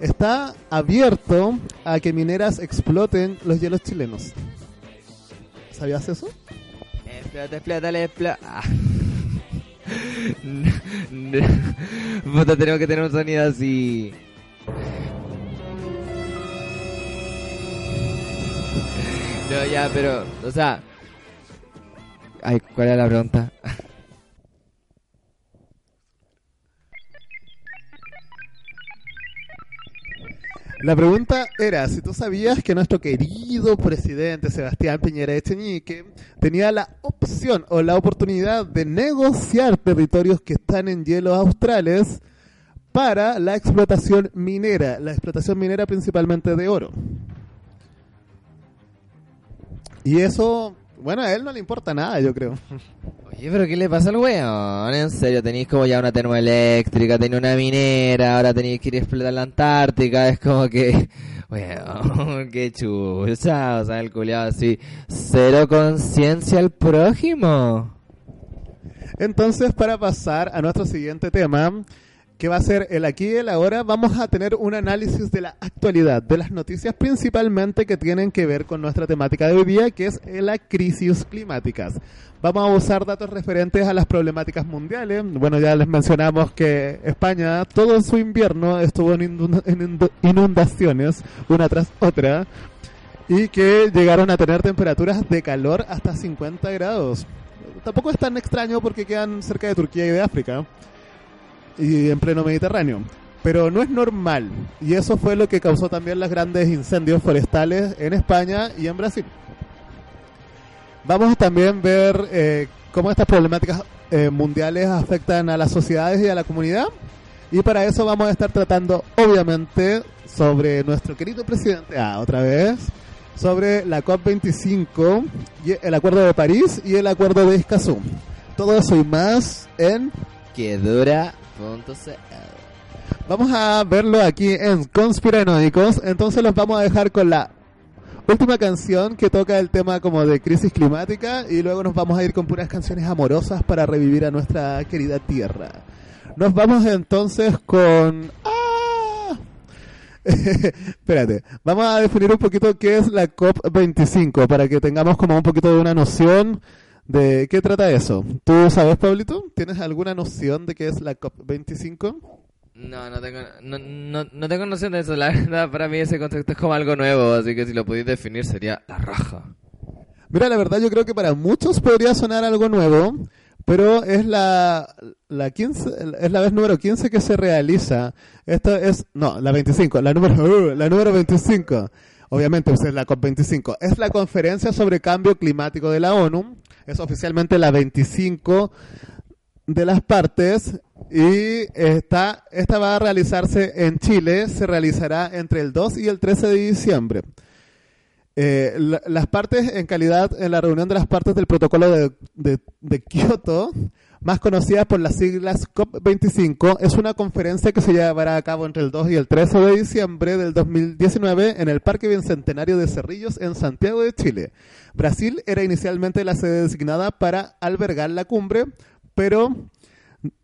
Speaker 1: está abierto a que mineras exploten los hielos chilenos. ¿Sabías eso?
Speaker 2: Explota, explota, explota. Ah. Tenemos que tener un sonido así. No, ya, pero, o sea. Ay, ¿cuál era la pregunta?
Speaker 1: La pregunta era si tú sabías que nuestro querido presidente Sebastián Piñera Echenique tenía la opción o la oportunidad de negociar territorios que están en hielos australes para la explotación minera, la explotación minera principalmente de oro. Y eso, bueno, a él no le importa nada, yo creo.
Speaker 2: Oye, pero ¿qué le pasa al weón? En serio, tenéis como ya una termoeléctrica, tenéis una minera, ahora tenéis que ir a explotar la Antártica, es como que, weón, qué chucha, o sea, el culiado así, cero conciencia al prójimo.
Speaker 1: Entonces, para pasar a nuestro siguiente tema, que va a ser el aquí y el ahora, vamos a tener un análisis de la actualidad, de las noticias principalmente que tienen que ver con nuestra temática de hoy día, que es la crisis climáticas. Vamos a usar datos referentes a las problemáticas mundiales. Bueno, ya les mencionamos que España todo su invierno estuvo en, inunda- en inund- inundaciones, una tras otra, y que llegaron a tener temperaturas de calor hasta 50 grados. Tampoco es tan extraño porque quedan cerca de Turquía y de África y en pleno Mediterráneo. Pero no es normal. Y eso fue lo que causó también los grandes incendios forestales en España y en Brasil. Vamos a también ver eh, cómo estas problemáticas eh, mundiales afectan a las sociedades y a la comunidad. Y para eso vamos a estar tratando, obviamente, sobre nuestro querido presidente, ah, otra vez, sobre la COP25, y el Acuerdo de París y el Acuerdo de Escazú. Todo eso y más en
Speaker 2: Que dura
Speaker 1: Vamos a verlo aquí en Conspiranoicos. Entonces los vamos a dejar con la última canción que toca el tema como de crisis climática y luego nos vamos a ir con puras canciones amorosas para revivir a nuestra querida tierra. Nos vamos entonces con... ¡Ah! Espérate, vamos a definir un poquito qué es la COP25 para que tengamos como un poquito de una noción de qué trata eso. ¿Tú sabes, Pablito? ¿Tienes alguna noción de qué es la COP25?
Speaker 2: No, no tengo, no, no, no tengo noción de eso. La verdad, para mí ese concepto es como algo nuevo, así que si lo pudierais definir sería la raja.
Speaker 1: Mira, la verdad yo creo que para muchos podría sonar algo nuevo, pero es la, la 15, es la vez número 15 que se realiza. Esto es, no, la 25, la número, la número 25. Obviamente, es la COP25. Es la conferencia sobre cambio climático de la ONU. Es oficialmente la 25 de las partes y está, esta va a realizarse en Chile. Se realizará entre el 2 y el 13 de diciembre. Eh, la- las partes en calidad en la reunión de las partes del protocolo de, de, de Kioto, más conocida por las siglas COP25, es una conferencia que se llevará a cabo entre el 2 y el 13 de diciembre del 2019 en el Parque Bicentenario de Cerrillos en Santiago de Chile. Brasil era inicialmente la sede designada para albergar la cumbre, pero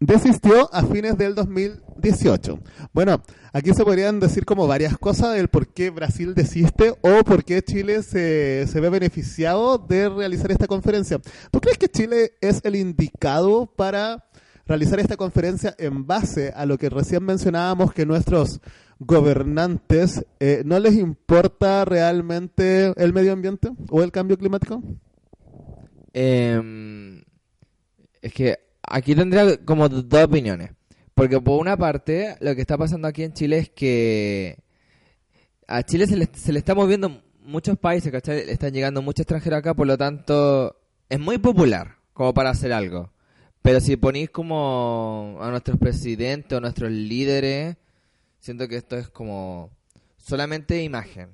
Speaker 1: desistió a fines del 2018. Bueno, aquí se podrían decir como varias cosas del por qué Brasil desiste o por qué Chile se, se ve beneficiado de realizar esta conferencia. ¿Tú crees que Chile es el indicado para realizar esta conferencia en base a lo que recién mencionábamos que nuestros gobernantes eh, no les importa realmente el medio ambiente o el cambio climático?
Speaker 2: Em, es que aquí tendría como dos opiniones. Porque por una parte, lo que está pasando aquí en Chile es que a Chile se le, se le está moviendo muchos países, ¿cachai? Le están llegando muchos extranjeros acá, por lo tanto, es muy popular como para hacer algo. Pero si ponéis como a nuestros presidentes o nuestros líderes, siento que esto es como solamente imagen.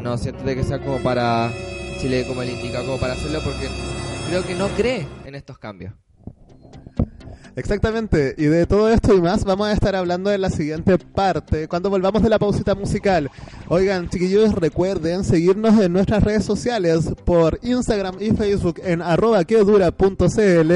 Speaker 2: No siento de que sea como para Chile como el indicado como para hacerlo porque creo que no cree en estos cambios.
Speaker 1: Exactamente, y de todo esto y más vamos a estar hablando en la siguiente parte, cuando volvamos de la pausita musical. Oigan, chiquillos, recuerden seguirnos en nuestras redes sociales por Instagram y Facebook en arroba que dura.cl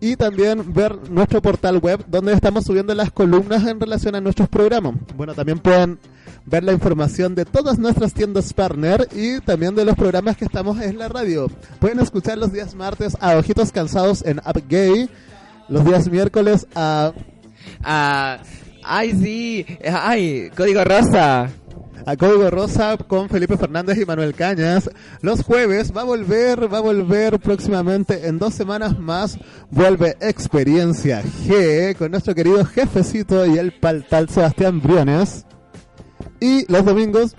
Speaker 1: y también ver nuestro portal web donde estamos subiendo las columnas en relación a nuestros programas. Bueno, también pueden ver la información de todas nuestras tiendas partner y también de los programas que estamos en la radio. Pueden escuchar los días martes a Ojitos Cansados en Up Gay, los días miércoles a...
Speaker 2: Ah, ay, sí. Ay, Código Rosa.
Speaker 1: a Código Rosa con Felipe Fernández y Manuel Cañas. Los jueves va a volver, va a volver próximamente en dos semanas más. Vuelve Experiencia G con nuestro querido jefecito y el paltal Sebastián Briones. Y los domingos,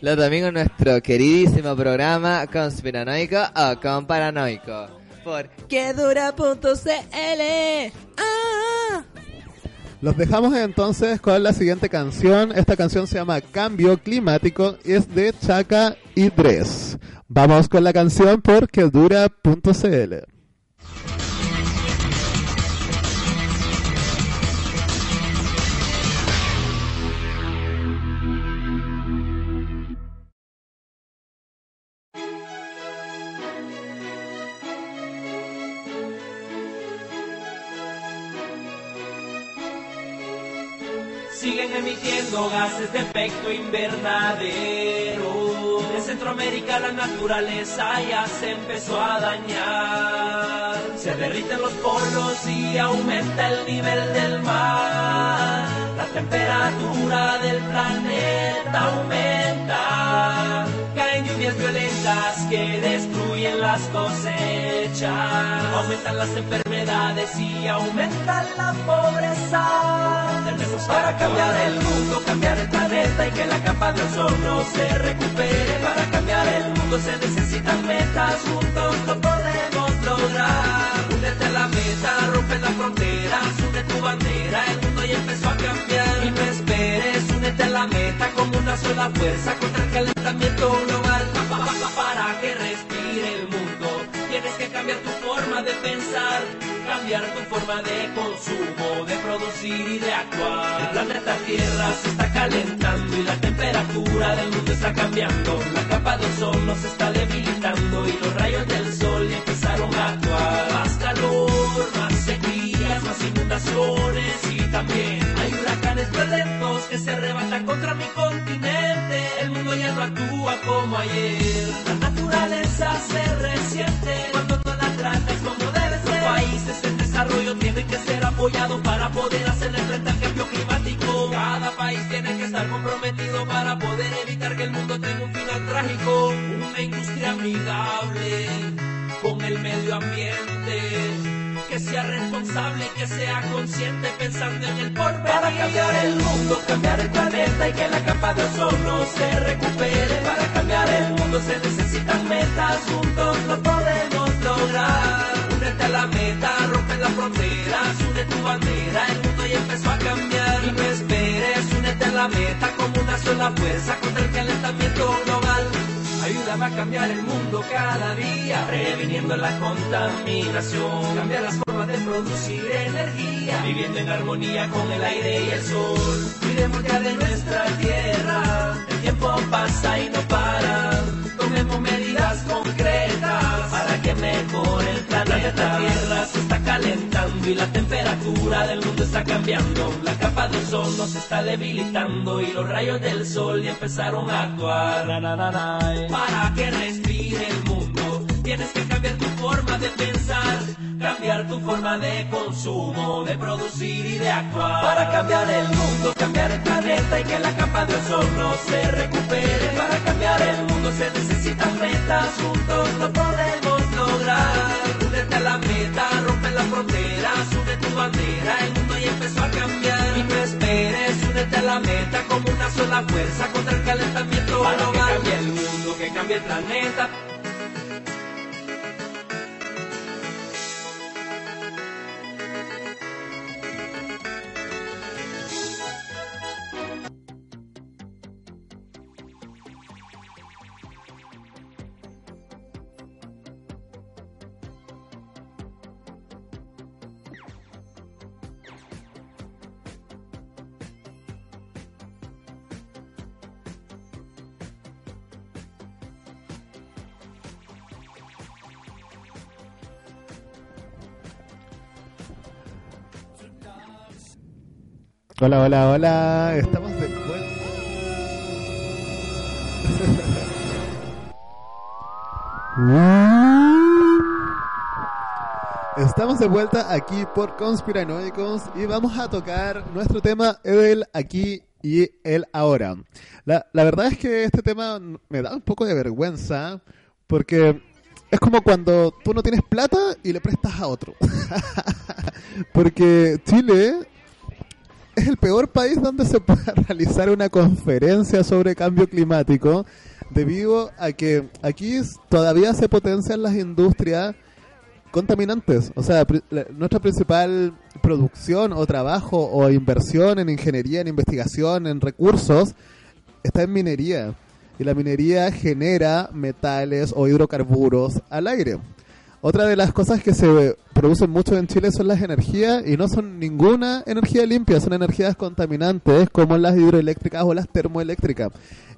Speaker 2: Los domingos nuestro queridísimo programa Conspiranoico o con Paranoico. Por que dura.cl. Ah.
Speaker 1: los dejamos entonces con la siguiente canción. Esta canción se llama Cambio Climático y es de Chaka y Dres. Vamos con la canción por quedura.cl.
Speaker 12: emitiendo gases de efecto invernadero. En Centroamérica la naturaleza ya se empezó a dañar. Se derriten los polos y aumenta el nivel del mar. La temperatura del planeta aumenta. Lluvias violentas que destruyen las cosechas. Aumentan las enfermedades y aumenta la pobreza. Tenemos para cambiar el mundo, cambiar el planeta y que la capa de ozono se recupere. Para cambiar el mundo se necesitan metas, juntos lo podemos lograr. Únete a la meta, rompe las fronteras, une tu bandera, únete a la meta como una sola fuerza contra el calentamiento global. Pa, pa, pa, pa, Para que respire el mundo, tienes que cambiar tu forma de pensar. Cambiar tu forma de consumo, de producir y de actuar. El planeta Tierra se está calentando y la temperatura del mundo está cambiando. La capa de ozono se está debilitando y los rayos del sol empezaron a actuar. Más calor, más sequías, más inundaciones y también huracanes violentos que se arrebatan contra mi continente. El mundo ya no actúa como ayer. La naturaleza se resiente cuando no la tratas como debe ser. Países en desarrollo tienen que ser apoyados para poder hacerle frente al cambio climático. Cada país tiene que estar comprometido para poder evitar que el mundo tenga un final trágico. Una industria amigable con el medio ambiente. Que sea responsable, que sea consciente pensando en el porvenir. Para cambiar el mundo, cambiar el planeta y que la capa de ozono se recupere. Para cambiar el mundo se necesitan metas, juntos lo podemos lograr. Únete a la meta, rompe las fronteras, une tu bandera, el mundo ya empezó a cambiar. No esperes, únete a la meta como una sola fuerza contra el calentamiento global. Ayúdame a cambiar el mundo cada día, previniendo la contaminación. Cambiar las formas de producir energía, viviendo en armonía con el aire y el sol. Cuidemos ya de nuestra tierra, el tiempo pasa y no para. Tomemos medidas concretas para que mejore el planeta. La tierra y la temperatura del mundo está cambiando. La capa de ozono se está debilitando y los rayos del sol ya empezaron a actuar. Na. Para que respire el mundo, tienes que cambiar tu forma de pensar, cambiar tu forma de consumo, de producir y de actuar. Para cambiar el mundo, cambiar el planeta y que la capa de ozono se recupere. Para cambiar el mundo se necesitan metas, juntos lo podemos lograr. Únete a la meta, rompe las fronteras, une tu bandera, el mundo ya empezó a cambiar. Y no esperes, únete a la meta como una sola fuerza contra el calentamiento global. que cambie el mundo, que cambie el planeta.
Speaker 1: Hola, hola, hola. Estamos de Estamos de vuelta aquí por Conspiranoicos y vamos a tocar nuestro tema el aquí y el ahora. La, la verdad es que este tema me da un poco de vergüenza porque es como cuando tú no tienes plata y le prestas a otro. porque Chile es el peor país donde se pueda realizar una conferencia sobre cambio climático debido a que aquí todavía se potencian las industrias contaminantes. O sea, la- nuestra principal producción o trabajo o inversión en ingeniería, en investigación, en recursos, está en minería. Y la minería genera metales o hidrocarburos al aire. Otra de las cosas que se producen mucho en Chile son las energías y no son ninguna energía limpia, son energías contaminantes como las hidroeléctricas o las termoeléctricas.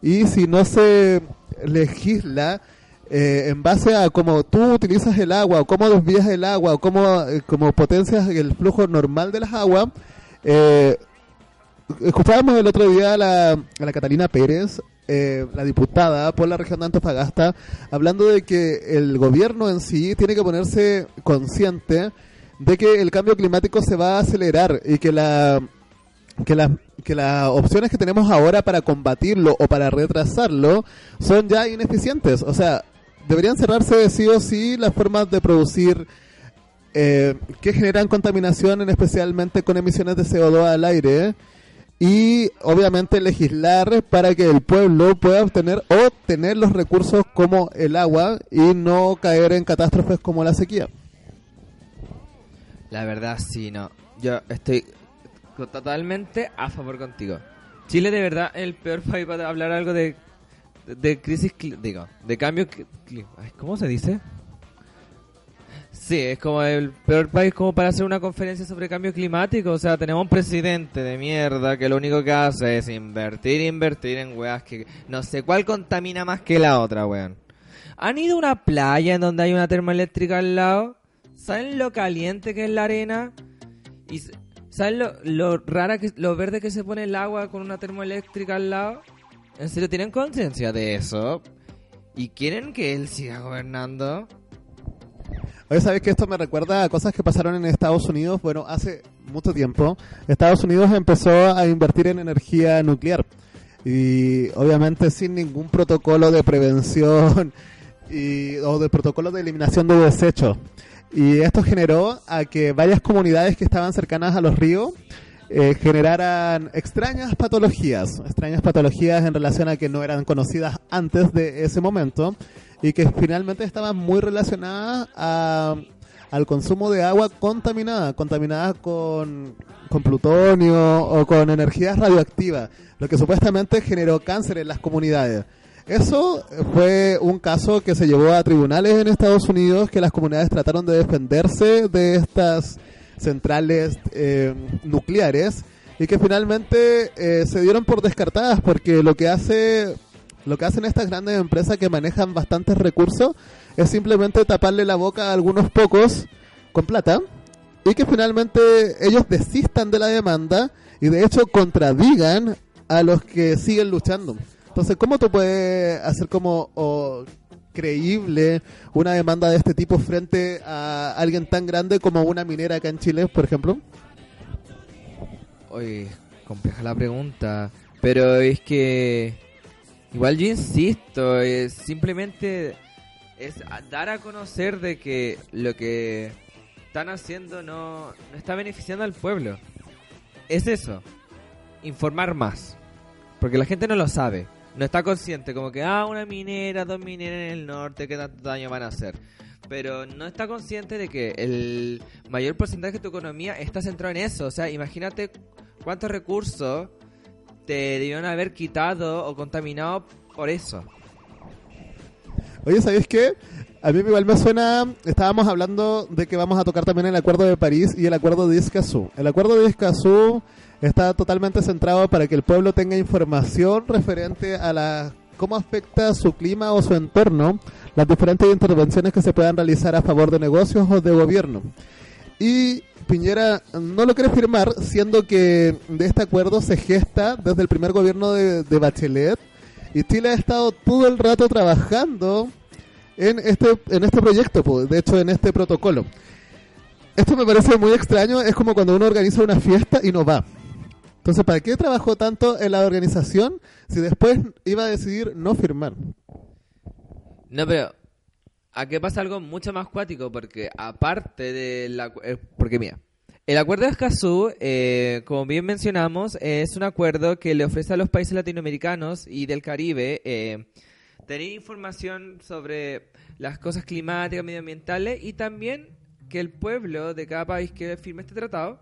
Speaker 1: Y si no se legisla eh, en base a cómo tú utilizas el agua o cómo desvías el agua o cómo, eh, potencias el flujo normal de las aguas, eh, escuchábamos el otro día a la Catalina Pérez, eh, la diputada por la región de Antofagasta, hablando de que el gobierno en sí tiene que ponerse consciente de que el cambio climático se va a acelerar y que la que las que las opciones que tenemos ahora para combatirlo o para retrasarlo son ya ineficientes. O sea, deberían cerrarse sí o sí las formas de producir eh, que generan contaminación, en especialmente con emisiones de CO2 al aire. Y obviamente legislar para que el pueblo pueda obtener o tener los recursos como el agua y no caer en catástrofes como la sequía.
Speaker 2: La verdad, sí, no. Yo estoy totalmente a favor contigo. Chile, de verdad, es el peor país para hablar algo de, de crisis, digo, de cambio. ay, ¿Cómo se dice? Sí, es como el peor país como para hacer una conferencia sobre cambio climático. O sea, tenemos un presidente de mierda que lo único que hace es invertir, invertir en weas que no sé cuál contamina más que la otra, weón. ¿Han ido a una playa en donde hay una termoeléctrica al lado? ¿Saben lo caliente que es la arena? ¿Y saben lo, lo rara que lo verde que se pone el agua con una termoeléctrica al lado? ¿En serio tienen conciencia de eso? ¿Y quieren que él siga gobernando?
Speaker 1: Oye, ¿sabes que esto me recuerda a cosas que pasaron en Estados Unidos? Bueno, hace mucho tiempo, Estados Unidos empezó a invertir en energía nuclear. Y obviamente sin ningún protocolo de prevención y, o de protocolo de eliminación de desechos. Y esto generó a que varias comunidades que estaban cercanas a los ríos eh, generaran extrañas patologías, extrañas patologías en relación a que no eran conocidas antes de ese momento y que finalmente estaban muy relacionadas a, al consumo de agua contaminada, contaminada con, con plutonio o con energías radioactivas, lo que supuestamente generó cáncer en las comunidades. Eso fue un caso que se llevó a tribunales en Estados Unidos, que las comunidades trataron de defenderse de estas centrales eh, nucleares y que finalmente eh, se dieron por descartadas porque lo que hace lo que hacen estas grandes empresas que manejan bastantes recursos es simplemente taparle la boca a algunos pocos con plata y que finalmente ellos desistan de la demanda y de hecho contradigan a los que siguen luchando. Entonces, ¿cómo tú puedes hacer como creíble una demanda de este tipo frente a alguien tan grande como una minera acá en Chile, por ejemplo?
Speaker 2: Oye, compleja la pregunta, pero es que igual yo insisto, es simplemente es dar a conocer de que lo que están haciendo no, no está beneficiando al pueblo. Es eso, informar más, porque la gente no lo sabe, no está consciente, como que, ah, una minera, dos mineras en el norte, qué daño van a hacer. Pero no está consciente de que el mayor porcentaje de tu economía está centrado en eso. O sea, imagínate cuántos recursos te debieron haber quitado o contaminado por eso.
Speaker 1: Oye, ¿sabéis qué? A mí igual me suena, estábamos hablando de que vamos a tocar también el Acuerdo de París y el Acuerdo de Escazú. El Acuerdo de Escazú está totalmente centrado para que el pueblo tenga información referente a la cómo afecta su clima o su entorno las diferentes intervenciones que se puedan realizar a favor de negocios o de gobierno. y Piñera no lo quiere firmar, siendo que de este acuerdo se gesta desde el primer gobierno de, Bachelet y Chile ha estado todo el rato trabajando en este, en este proyecto, de hecho en este protocolo. Esto me parece muy extraño, es como cuando uno organiza una fiesta y no va. Entonces, ¿para qué trabajó tanto en la organización si después iba a decidir no firmar?
Speaker 2: No, pero aquí pasa algo mucho más cuático, porque aparte de la... eh, porque mira, el acuerdo de Escazú, eh, como bien mencionamos, es un acuerdo que le ofrece a los países latinoamericanos y del Caribe eh, tener información sobre las cosas climáticas, medioambientales y también que el pueblo de cada país que firme este tratado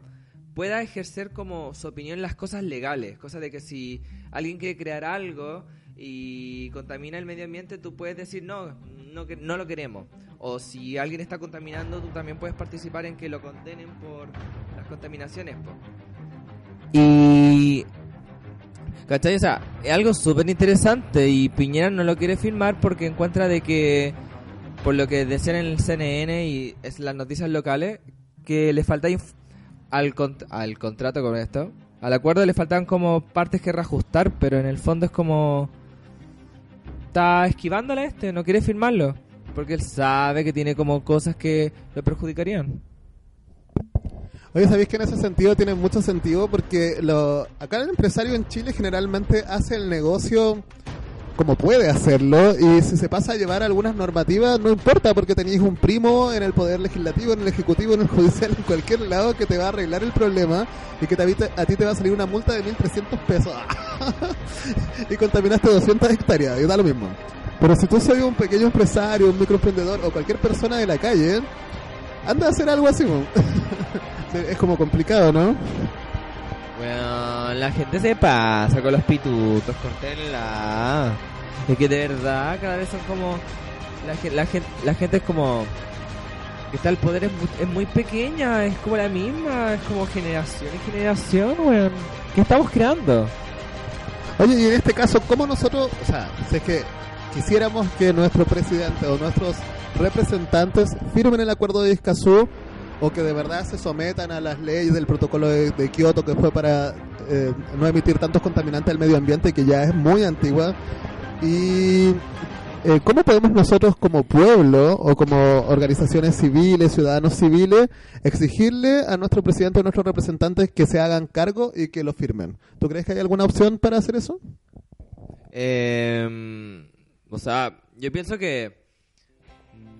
Speaker 2: pueda ejercer como su opinión las cosas legales, cosa de que si alguien quiere crear algo y contamina el medio ambiente, tú puedes decir no, no, no lo queremos. O si alguien está contaminando, tú también puedes participar en que lo condenen por las contaminaciones. po. Y... ¿Cachai? O sea, es algo súper interesante y Piñera no lo quiere firmar porque encuentra de que, por lo que decían en el CNN y es las noticias locales, que le falta al, cont- al contrato con esto, al acuerdo le faltan como partes que reajustar, pero en el fondo es como... Está esquivándole a este, no quiere firmarlo, porque él sabe que tiene como cosas que lo perjudicarían.
Speaker 1: Oye, ¿sabéis que en ese sentido tiene mucho sentido? Porque lo, acá el empresario en Chile generalmente hace el negocio como puede hacerlo y si se pasa a llevar algunas normativas no importa porque tenéis un primo en el poder legislativo, en el ejecutivo, en el judicial, en cualquier lado que te va a arreglar el problema y que te a ti te va a salir una multa de 1.300 pesos y contaminaste 200 hectáreas y da lo mismo. Pero si tú soy un pequeño empresario, un microemprendedor o cualquier persona de la calle, anda a hacer algo así. es como complicado, ¿no?
Speaker 2: La gente se pasa con los pitutos, cortenla. Es que de verdad cada vez son como... La, la, la gente es como... Que está el poder es muy pequeña, es como la misma, es como generación y generación, weón. ¿Qué estamos creando?
Speaker 1: Oye, y en este caso, ¿cómo nosotros, o sea, si es que quisiéramos que nuestro presidente o nuestros representantes firmen el acuerdo de Escazú o que de verdad se sometan a las leyes del protocolo de, Kioto que fue para eh, no emitir tantos contaminantes al medio ambiente que ya es muy antigua y eh, cómo podemos nosotros como pueblo o como organizaciones civiles, ciudadanos civiles, exigirle a nuestro presidente o a nuestros representantes que se hagan cargo y que lo firmen. ¿Tú crees que hay alguna opción para hacer eso?
Speaker 2: Eh, o sea, yo pienso que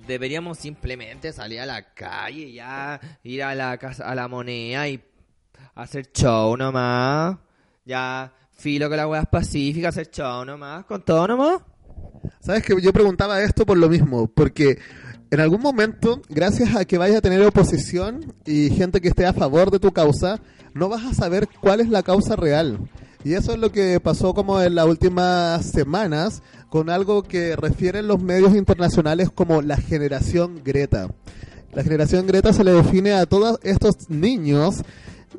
Speaker 2: deberíamos simplemente salir a la calle ya, ir a la casa, a la moneda y hacer show nomás. Ya, filo que la weá es pacífica, hacer show nomás, con todo nomás.
Speaker 1: Sabes que yo preguntaba esto por lo mismo, porque en algún momento, gracias a que vayas a tener oposición y gente que esté a favor de tu causa, no vas a saber cuál es la causa real. Y eso es lo que pasó como en las últimas semanas con algo que refieren los medios internacionales como la generación Greta. La generación Greta se le define a todos estos niños,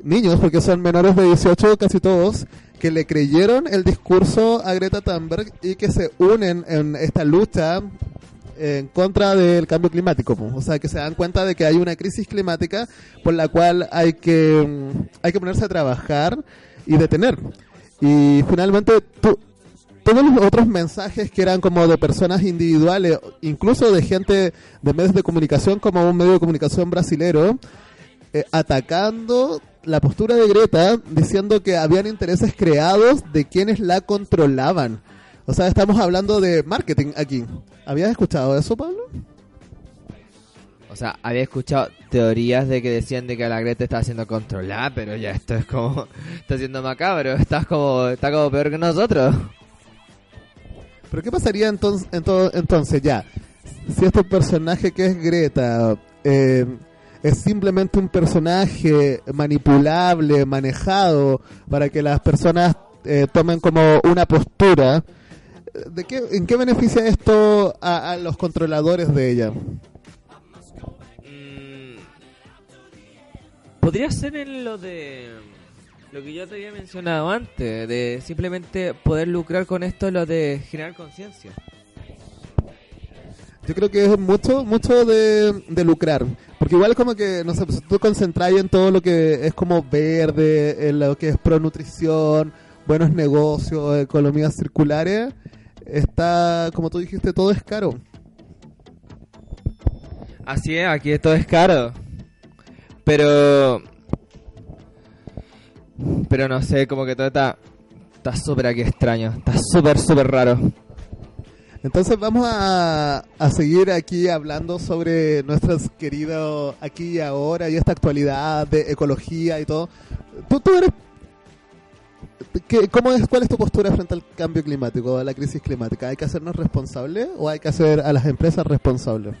Speaker 1: niños porque son menores de 18 casi todos, que le creyeron el discurso a Greta Thunberg y que se unen en esta lucha en contra del cambio climático. O sea, que se dan cuenta de que hay una crisis climática por la cual hay que, hay que ponerse a trabajar y detener. Y finalmente, tú- todos los otros mensajes que eran como de personas individuales, incluso de gente de medios de comunicación como un medio de comunicación brasilero, eh, atacando la postura de Greta, diciendo que habían intereses creados de quienes la controlaban. O sea, estamos hablando de marketing aquí. ¿Habías escuchado eso, Pablo?
Speaker 2: O sea, había escuchado teorías de que decían de que la Greta estaba siendo controlada, pero ya esto es como, está siendo macabro, estás como, está como peor que nosotros.
Speaker 1: ¿Pero qué pasaría entonces, entonces ya? Si este personaje que es Greta eh, es simplemente un personaje manipulable, manejado para que las personas eh, tomen como una postura, ¿de qué, ¿en qué beneficia esto a los controladores de ella?
Speaker 2: Podría ser en lo de lo que yo te había mencionado antes, de simplemente poder lucrar con esto, lo de generar conciencia.
Speaker 1: Yo creo que es mucho, mucho de, de lucrar. Porque igual como que, no sé, pues, tú concentras en todo lo que es como verde, en lo que es pronutrición, buenos negocios, economías circulares, está, como tú dijiste, todo es caro.
Speaker 2: Así es, aquí todo es caro. Pero... Pero no sé, como que todo está... Está súper aquí extraño. Está súper, súper raro.
Speaker 1: Entonces vamos a, a seguir aquí hablando sobre nuestros queridos aquí y ahora y esta actualidad de ecología y todo. Tú, tú eres... ¿qué- cómo es, ¿Cuál es tu postura frente al cambio climático, a la crisis climática? ¿Hay que hacernos responsables o hay que hacer a las empresas responsables?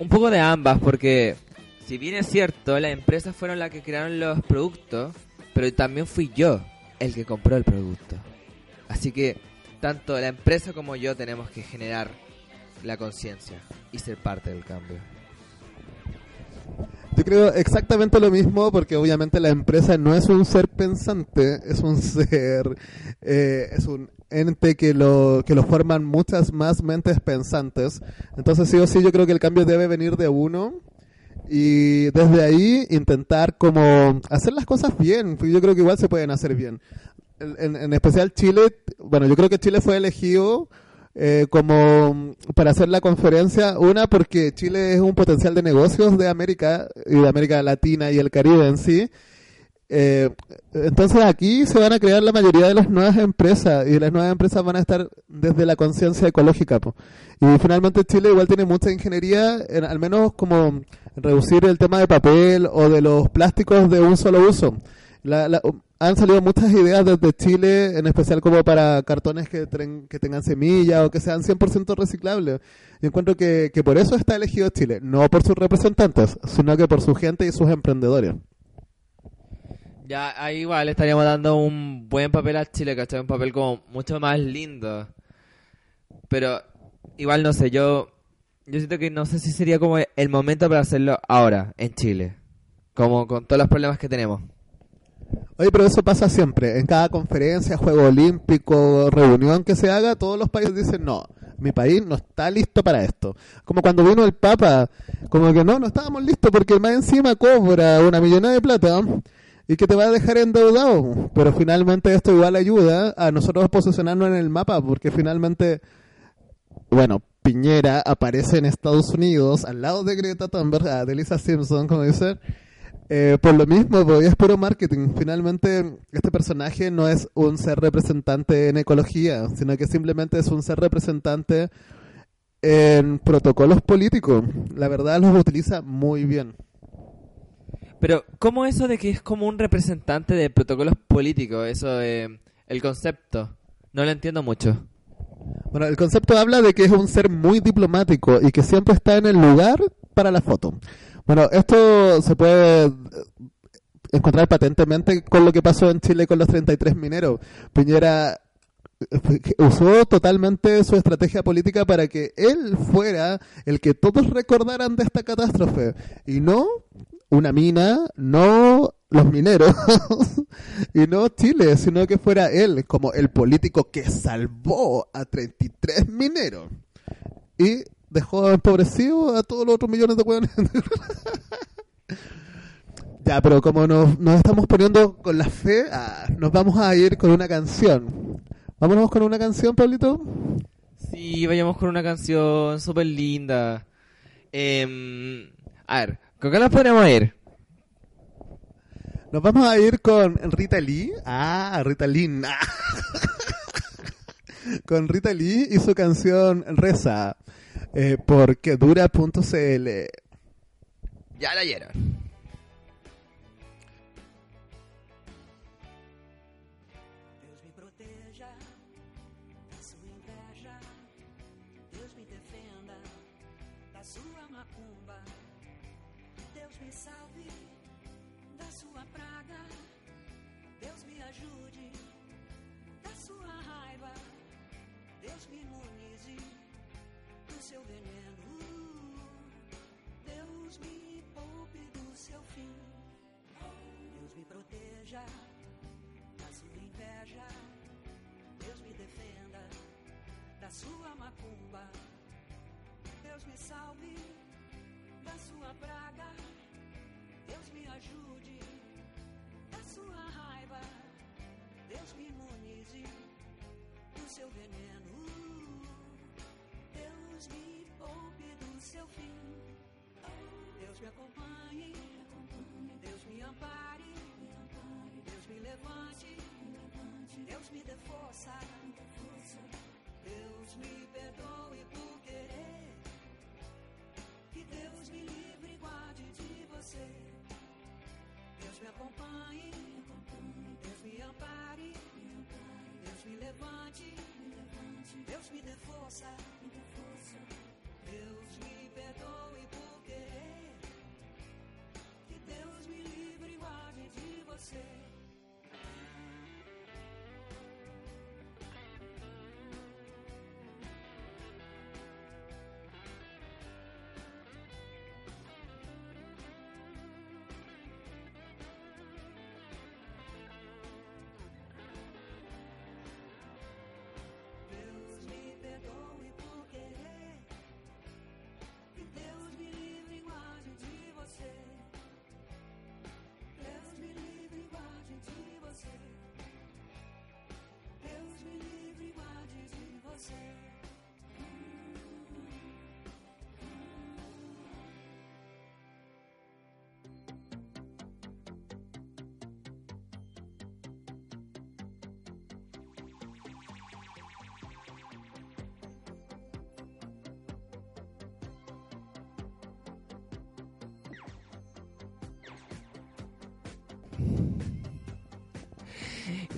Speaker 2: Un poco de ambas, porque si bien es cierto, las empresas fueron las que crearon los productos, pero también fui yo el que compró el producto. Así que tanto la empresa como yo tenemos que generar la conciencia y ser parte del cambio.
Speaker 1: Yo creo exactamente lo mismo porque obviamente la empresa no es un ser pensante, es un ser, eh, es un ente que lo, que lo forman muchas más mentes pensantes. Entonces sí o sí yo creo que el cambio debe venir de uno y desde ahí intentar como hacer las cosas bien, porque yo creo que igual se pueden hacer bien. En, en- especial Chile, bueno, yo creo que Chile fue elegido eh, como para hacer la conferencia, una porque Chile es un potencial de negocios de América y de América Latina y el Caribe en sí. Eh, entonces aquí se van a crear la mayoría de las nuevas empresas y las nuevas empresas van a estar desde la conciencia ecológica. po. Y finalmente Chile igual tiene mucha ingeniería, en, al menos como reducir el tema de papel o de los plásticos de un solo uso. La- la- han salido muchas ideas desde Chile, en especial como para cartones que, tengan semilla o que sean 100% reciclables. Yo encuentro que por eso está elegido Chile, no por sus representantes, sino que por su gente y sus emprendedores.
Speaker 2: Ya ahí igual estaríamos dando un buen papel a Chile, ¿cachai? Un papel como mucho más lindo. Pero igual no sé, yo yo siento que no sé si sería como el momento para hacerlo ahora, en Chile. Como con todos los problemas que tenemos.
Speaker 1: Oye, pero eso pasa siempre. En cada conferencia, juego olímpico, reunión que se haga, todos los países dicen, no, mi país no está listo para esto. Como cuando vino el Papa, como que no, no estábamos listos porque más encima cobra una millonada de plata y que te va a dejar endeudado. Pero finalmente esto igual ayuda a nosotros posicionarnos en el mapa porque finalmente, bueno, Piñera aparece en Estados Unidos al lado de Greta Thunberg, de Lisa Simpson, como dicen. Eh, por lo mismo, pues, es puro marketing. Finalmente, este personaje no es un ser representante en ecología, sino que simplemente es un ser representante en protocolos políticos. La verdad, los utiliza muy bien.
Speaker 2: Pero, ¿cómo eso de que es como un representante de protocolos políticos? Eso de... El concepto. No lo entiendo mucho.
Speaker 1: Bueno, el concepto habla de que es un ser muy diplomático y que siempre está en el lugar para la foto. Bueno, esto se puede eh, encontrar patentemente con lo que pasó en Chile con los 33 mineros. Piñera eh, usó totalmente su estrategia política para que él fuera el que todos recordaran de esta catástrofe y no una mina, no los mineros y no Chile, sino que fuera él como el político que salvó a 33 mineros y dejó empobrecido a todos los otros millones de hueones. ya, pero como nos, nos estamos poniendo con la fe, ah, nos vamos a ir con una canción. Vámonos con una canción, Pablito.
Speaker 2: Sí, vayamos con una canción súper linda. Em, a ver, ¿con qué nos podemos ir?
Speaker 1: Nos vamos a ir con Rita Lee. Ah, Rita Lee. ah. con Rita Lee y su canción Reza. Eh, porque dura.cl.
Speaker 2: Ya la.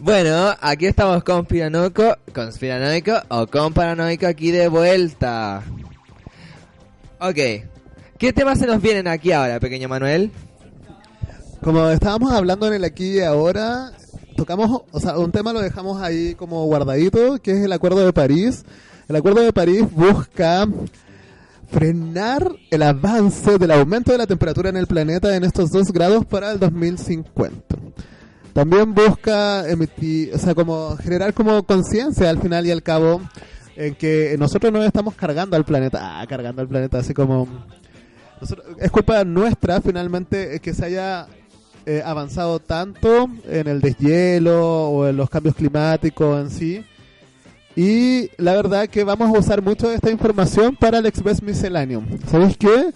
Speaker 2: Bueno, aquí estamos con Piranoico, conspiranoico o con paranoico aquí de vuelta. Ok, ¿qué temas se nos vienen aquí ahora, pequeño Manuel?
Speaker 1: Como estábamos hablando en el aquí y ahora, tocamos, o sea, un tema lo dejamos ahí como guardadito, que es el Acuerdo de París. El Acuerdo de París busca frenar el avance del aumento de la temperatura en el planeta en estos dos grados para el 2050. También busca emitir, o sea, como generar como conciencia al final y al cabo en que nosotros no estamos cargando al planeta, ah, cargando al planeta, así como es culpa nuestra finalmente que se haya eh, avanzado tanto en el deshielo o en los cambios climáticos en sí. Y la verdad que vamos a usar mucho de esta información para el Express Miscellaneum. ¿Sabéis qué?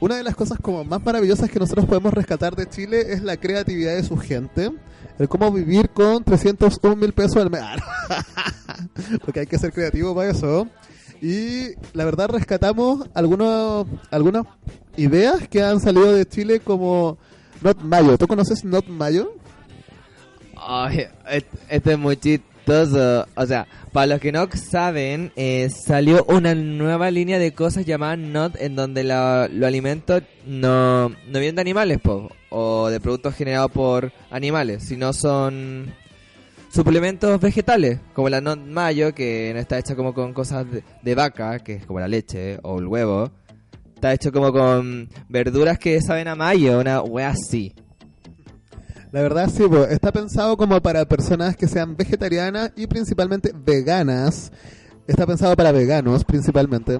Speaker 1: Una de las cosas como más maravillosas que nosotros podemos rescatar de Chile es la creatividad de su gente. El cómo vivir con 301 mil pesos al mes. Porque hay que ser creativo para eso. Y la verdad rescatamos algunos, algunas ideas que han salido de Chile como Not Mayo. ¿Tú conoces Not Mayo?
Speaker 2: Ay, et- esto es muy chistoso. O sea, para los que no saben, eh, salió una nueva línea de cosas llamada Not, en donde los alimentos no, no vienen de animales, o de productos generados por animales, sino son suplementos vegetales, como la Not Mayo, que no está hecha como con cosas de, de vaca, que es como la leche o el huevo. Está hecho como con verduras que saben a mayo, una wea así.
Speaker 1: La verdad sí, po, está pensado como para personas que sean vegetarianas y principalmente veganas. Está pensado para veganos principalmente.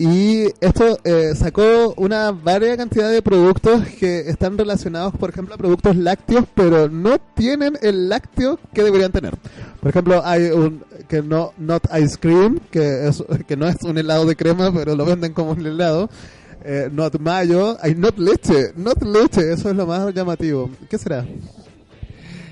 Speaker 1: Y esto eh, sacó una varia cantidad de productos que están relacionados, por ejemplo, a productos lácteos, pero no tienen el lácteo que deberían tener. Por ejemplo, hay un que no not ice cream, que es que no es un helado de crema, pero lo venden como un helado. Eh, not mayo, hay not leche, not leche, eso es lo más llamativo. ¿Qué será?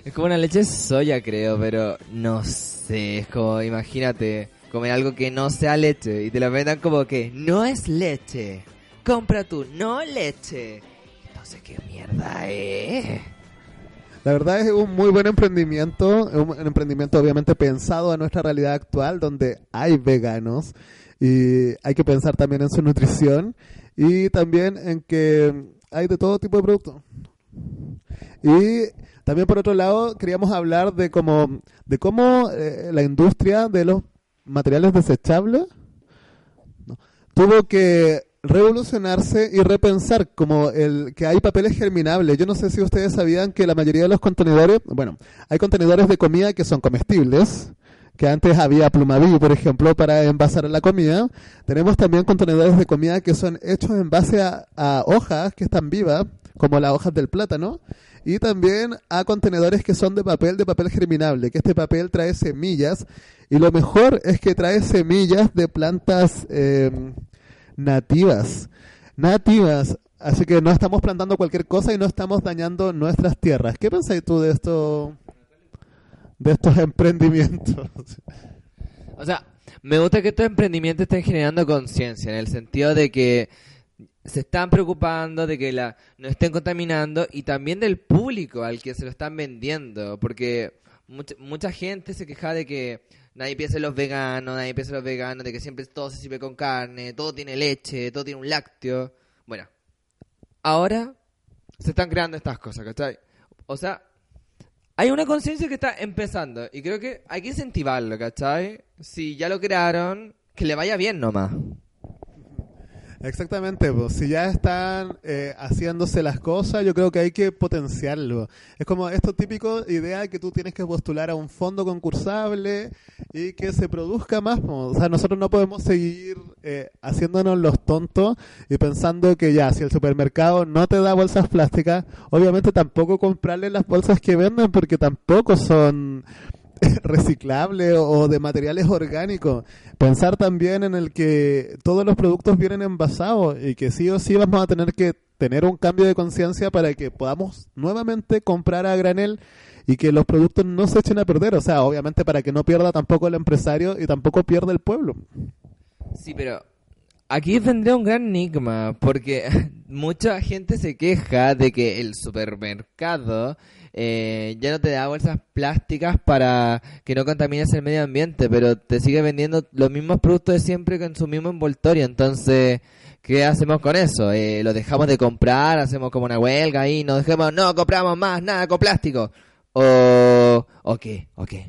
Speaker 2: Es como una leche de soya, creo, pero no sé. Es como, imagínate, comer algo que no sea leche y te lo vendan como que no es leche. Compra tú, no leche. Sé qué mierda es.
Speaker 1: La verdad es un muy buen emprendimiento, un emprendimiento obviamente pensado a nuestra realidad actual, donde hay veganos y hay que pensar también en su nutrición y también en que hay de todo tipo de productos. Y también por otro lado queríamos hablar de cómo, de cómo eh, la industria de los materiales desechables tuvo que revolucionarse y repensar como el que hay papeles germinables. Yo no sé si ustedes sabían que la mayoría de los contenedores, bueno, hay contenedores de comida que son comestibles, que antes había Plumaví, por ejemplo, para envasar la comida. Tenemos también contenedores de comida que son hechos en base a, hojas que están vivas, como las hojas del plátano, y también a contenedores que son de papel, de papel germinable, que este papel trae semillas, y lo mejor es que trae semillas de plantas eh, nativas, nativas, así que no estamos plantando cualquier cosa y no estamos dañando nuestras tierras. ¿Qué pensáis tú de esto, de estos emprendimientos?
Speaker 2: O sea, me gusta que estos emprendimientos estén generando conciencia, en el sentido de que se están preocupando de que la no estén contaminando y también del público al que se lo están vendiendo, porque mucha, mucha gente se queja de que nadie piensa en los veganos, nadie piensa en los veganos, de que siempre todo se sirve con carne, todo tiene leche, todo tiene un lácteo. Bueno, ahora se están creando estas cosas, ¿cachai? O sea, hay una conciencia que está empezando y creo que hay que incentivarlo, ¿cachai? Si ya lo crearon, que le vaya bien nomás.
Speaker 1: Exactamente, pues si ya están eh, haciéndose las cosas, yo creo que hay que potenciarlo. Es como esto típico idea que tú tienes que postular a un fondo concursable y que se produzca más. O sea, nosotros no podemos seguir eh, haciéndonos los tontos y pensando que ya, si el supermercado no te da bolsas plásticas, obviamente tampoco comprarle las bolsas que venden porque tampoco son reciclable o de materiales orgánicos. Pensar también en el que todos los productos vienen envasados y que sí o sí vamos a tener que tener un cambio de conciencia para que podamos nuevamente comprar a granel y que los productos no se echen a perder. O sea, obviamente para que no pierda tampoco el empresario y tampoco pierda el pueblo.
Speaker 2: Sí, pero aquí vendría un gran enigma, porque mucha gente se queja de que el supermercado eh, ya no te da bolsas plásticas para que no contamines el medio ambiente, pero te sigue vendiendo los mismos productos de siempre con su mismo envoltorio. Entonces, ¿qué hacemos con eso? Eh, ¿Lo dejamos de comprar? ¿Hacemos como una huelga ahí? ¿Nos dejamos? No, compramos más nada con plástico. ¿O, o qué? ¿O qué?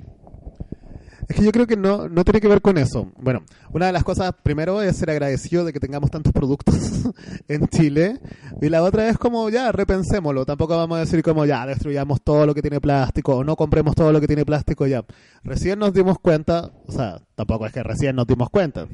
Speaker 1: Es que yo creo que no, no tiene que ver con eso. Bueno, una de las cosas primero es ser agradecido de que tengamos tantos productos en Chile. Y la otra es como, ya, repensémoslo. Tampoco vamos a decir como, ya, destruyamos todo lo que tiene plástico o no compremos todo lo que tiene plástico ya. Recién nos dimos cuenta, o sea, tampoco es que recién nos dimos cuenta.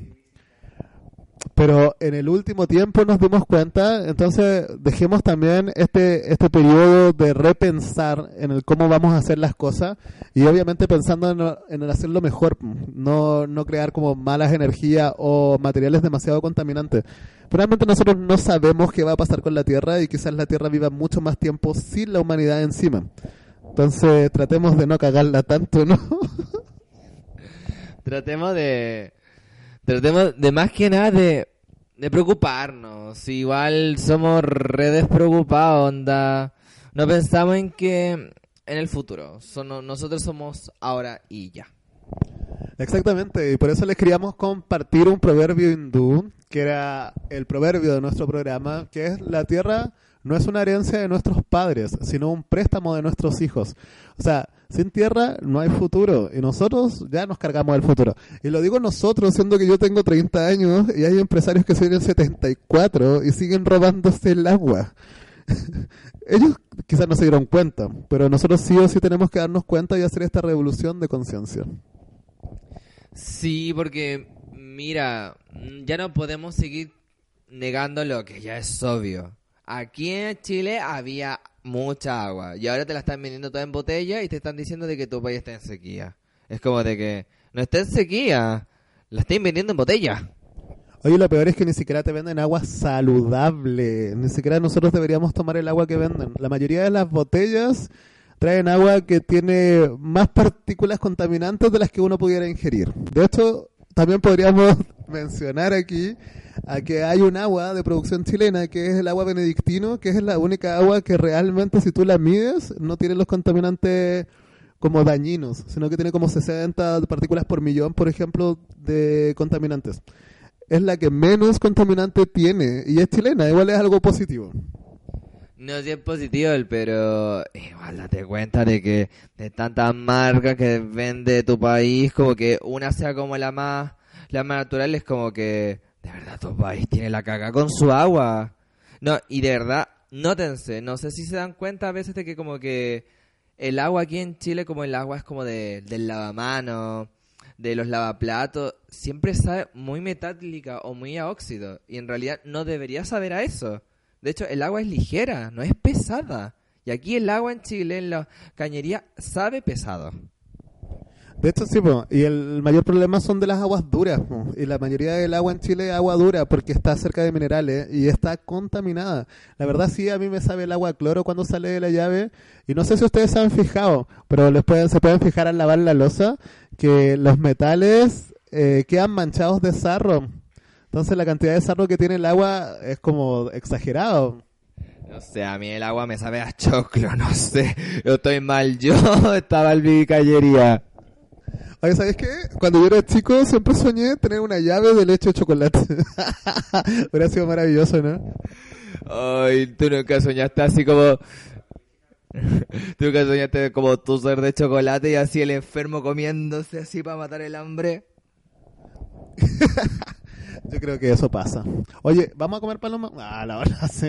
Speaker 1: Pero en el último tiempo nos dimos cuenta, entonces dejemos también este, este periodo de repensar en el cómo vamos a hacer las cosas y obviamente pensando en, en el hacerlo mejor, no, no crear como malas energías o materiales demasiado contaminantes. Realmente nosotros no sabemos qué va a pasar con la Tierra y quizás la Tierra viva mucho más tiempo sin la humanidad encima. Entonces tratemos de no cagarla tanto, ¿no?
Speaker 2: Tratemos de... Tratemos de más que nada de, de preocuparnos. Igual somos re despreocupados, onda. No pensamos en que en el futuro. Son- nosotros somos ahora y ya.
Speaker 1: Exactamente, y por eso les queríamos compartir un proverbio hindú, que era el proverbio de nuestro programa, que es la tierra no es una herencia de nuestros padres, sino un préstamo de nuestros hijos. O sea, sin tierra no hay futuro, y nosotros ya nos cargamos del futuro. Y lo digo nosotros, siendo que yo tengo 30 años, y hay empresarios que tienen 74 y siguen robándose el agua. Ellos quizás no se dieron cuenta, pero nosotros sí o sí tenemos que darnos cuenta y hacer esta revolución de conciencia.
Speaker 2: Sí, porque mira, ya no podemos seguir negando lo que ya es obvio. Aquí en Chile había mucha agua y ahora te la están vendiendo toda en botella y te están diciendo de que tu país está en sequía. Es como de que no está en sequía, la están vendiendo en botella.
Speaker 1: Oye, lo peor es que ni siquiera te venden agua saludable. Ni siquiera nosotros deberíamos tomar el agua que venden. La mayoría de las botellas traen agua que tiene más partículas contaminantes de las que uno pudiera ingerir. De hecho, también podríamos mencionar aquí a que hay un agua de producción chilena que es el agua benedictino, que es la única agua que realmente si tú la mides no tiene los contaminantes como dañinos, sino que tiene como 60 partículas por millón, por ejemplo, de contaminantes. Es la que menos contaminante tiene y es chilena, igual es algo positivo.
Speaker 2: No si es positivo, pero igual date cuenta de que de tantas marcas que vende tu país, como que una sea como la más, la más natural, es como que de verdad tu país tiene la caga con su agua. No, y de verdad, nótense, no sé si se dan cuenta a veces de que como que el agua aquí en Chile, como el agua es como de, del lavamano, de los lavaplatos, siempre sabe muy metálica o muy a óxido. Y en realidad no debería saber a eso. De hecho, el agua es ligera, no es pesada. Y aquí el agua en Chile, en la cañería, sabe pesado.
Speaker 1: De hecho, sí, y el mayor problema son de las aguas duras. Y la mayoría del agua en Chile es agua dura porque está cerca de minerales y está contaminada. La verdad, sí, a mí me sabe el agua cloro cuando sale de la llave. Y no sé si ustedes se han fijado, pero les pueden, se pueden fijar al lavar la losa que los metales eh, quedan manchados de sarro. Entonces, la cantidad de sarro que tiene el agua es como exagerado.
Speaker 2: No sé, a mí el agua me sabe a choclo, no sé. Yo estoy mal, yo estaba en mi cañería.
Speaker 1: Oye, ¿sabes qué? Cuando yo era chico siempre soñé tener una llave de leche de chocolate. Hubiera sido maravilloso, ¿no?
Speaker 2: Ay, tú nunca soñaste así como... tú nunca soñaste como tu ser de chocolate y así el enfermo comiéndose así para matar el hambre.
Speaker 1: Yo creo que eso pasa. Oye, ¿vamos a comer paloma? Ah, la verdad, sí.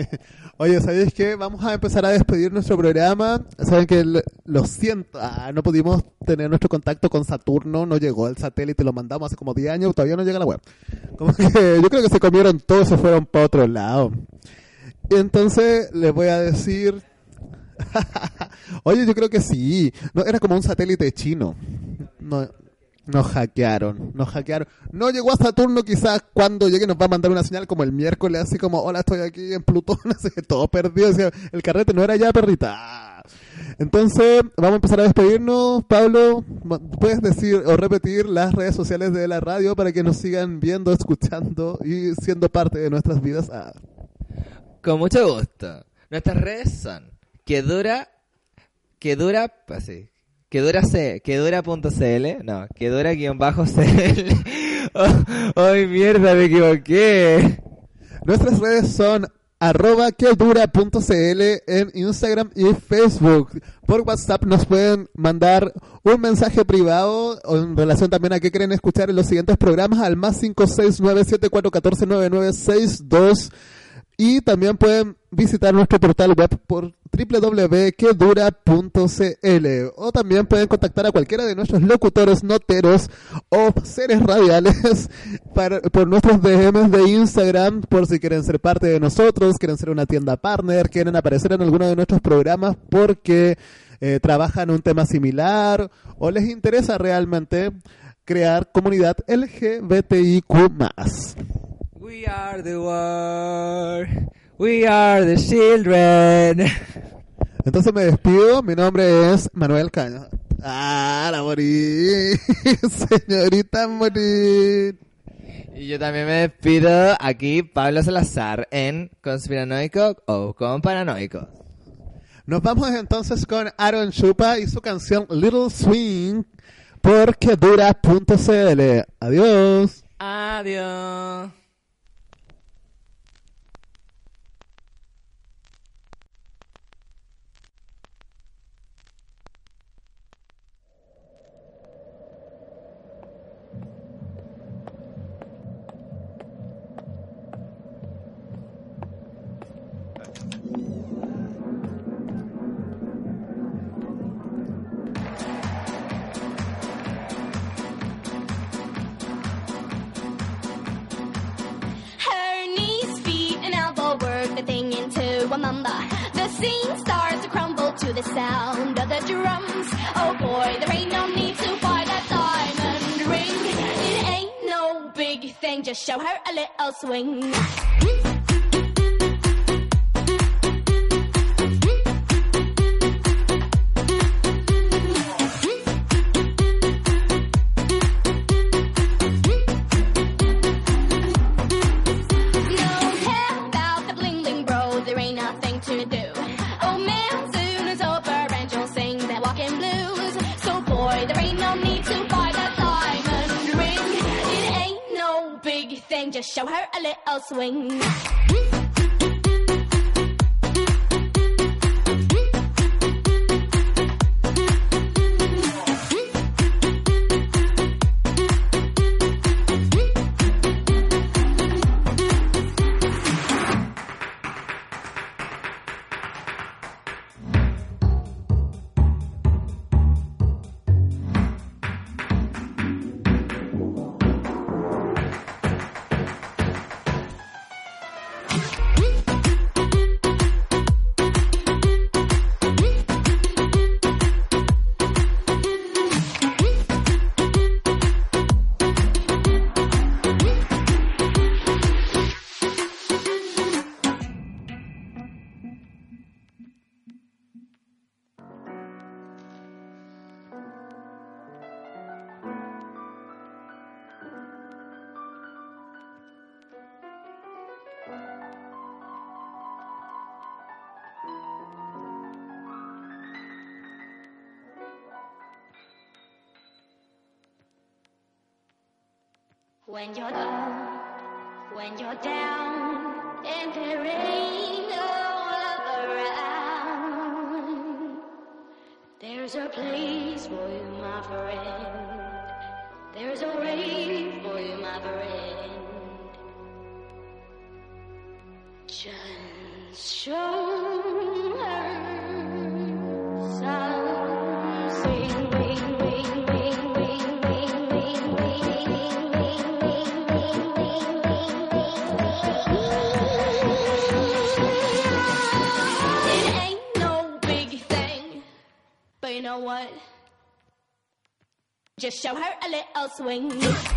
Speaker 1: Oye, ¿sabéis qué? Vamos a empezar a despedir nuestro programa. Saben que lo siento, ah, no pudimos tener nuestro contacto con Saturno, no llegó el satélite, lo mandamos hace como 10 años, todavía no llega la web. Como que yo creo que se comieron todo, se fueron para otro lado. Entonces les voy a decir... Oye, yo creo que sí. No, era como un satélite chino. No, nos hackearon, nos hackearon. No llegó a Saturno, quizás cuando llegue nos va a mandar una señal como el miércoles, así como, hola, estoy aquí en Plutón, así que todo perdido. el carrete no era ya, perrita. Entonces, vamos a empezar a despedirnos. Pablo, ¿puedes decir o repetir las redes sociales de la radio para que nos sigan viendo, escuchando y siendo parte de nuestras vidas? Ah.
Speaker 2: Con mucho gusto. Nuestras redes son que dura, que dura, así, que dura c, que dura.cl, no, que dura guion bajo cl. Oh, ¡Ay, mierda, me equivoqué!
Speaker 1: Nuestras redes son arroba quedura.cl en Instagram y Facebook. Por WhatsApp nos pueden mandar un mensaje privado en relación también a qué quieren escuchar en los siguientes programas al más 56974149962 y también pueden visitar nuestro portal web por www.quedura.cl o también pueden contactar a cualquiera de nuestros locutores, noteros o seres radiales para- por nuestros DMs de Instagram por si quieren ser parte de nosotros, quieren ser una tienda partner, quieren aparecer en alguno de nuestros programas porque eh, trabajan un tema similar o les interesa realmente crear comunidad LGBTIQ+.
Speaker 2: We are the world. We are the children.
Speaker 1: Entonces me despido, mi nombre es Manuel Caño. Ah, la morí, señorita morir.
Speaker 2: Y yo también me despido aquí, Pablo Salazar, en Conspiranoico o con Paranoico.
Speaker 1: Nos vamos entonces con Aaron Chupa y su canción Little Swing por quedura.cl. Adiós.
Speaker 2: Adiós.
Speaker 11: A mamba. The scene starts to crumble to the sound of the drums. Oh boy, there ain't no need to buy that diamond ring. It ain't no big thing, just show her a little swing. Just show her a little swing.
Speaker 13: When you're down, when you're down, and there ain't no love around, there's a place for you, my friend. There's a way for you, my friend. Just show you know what? Just show her a little swing.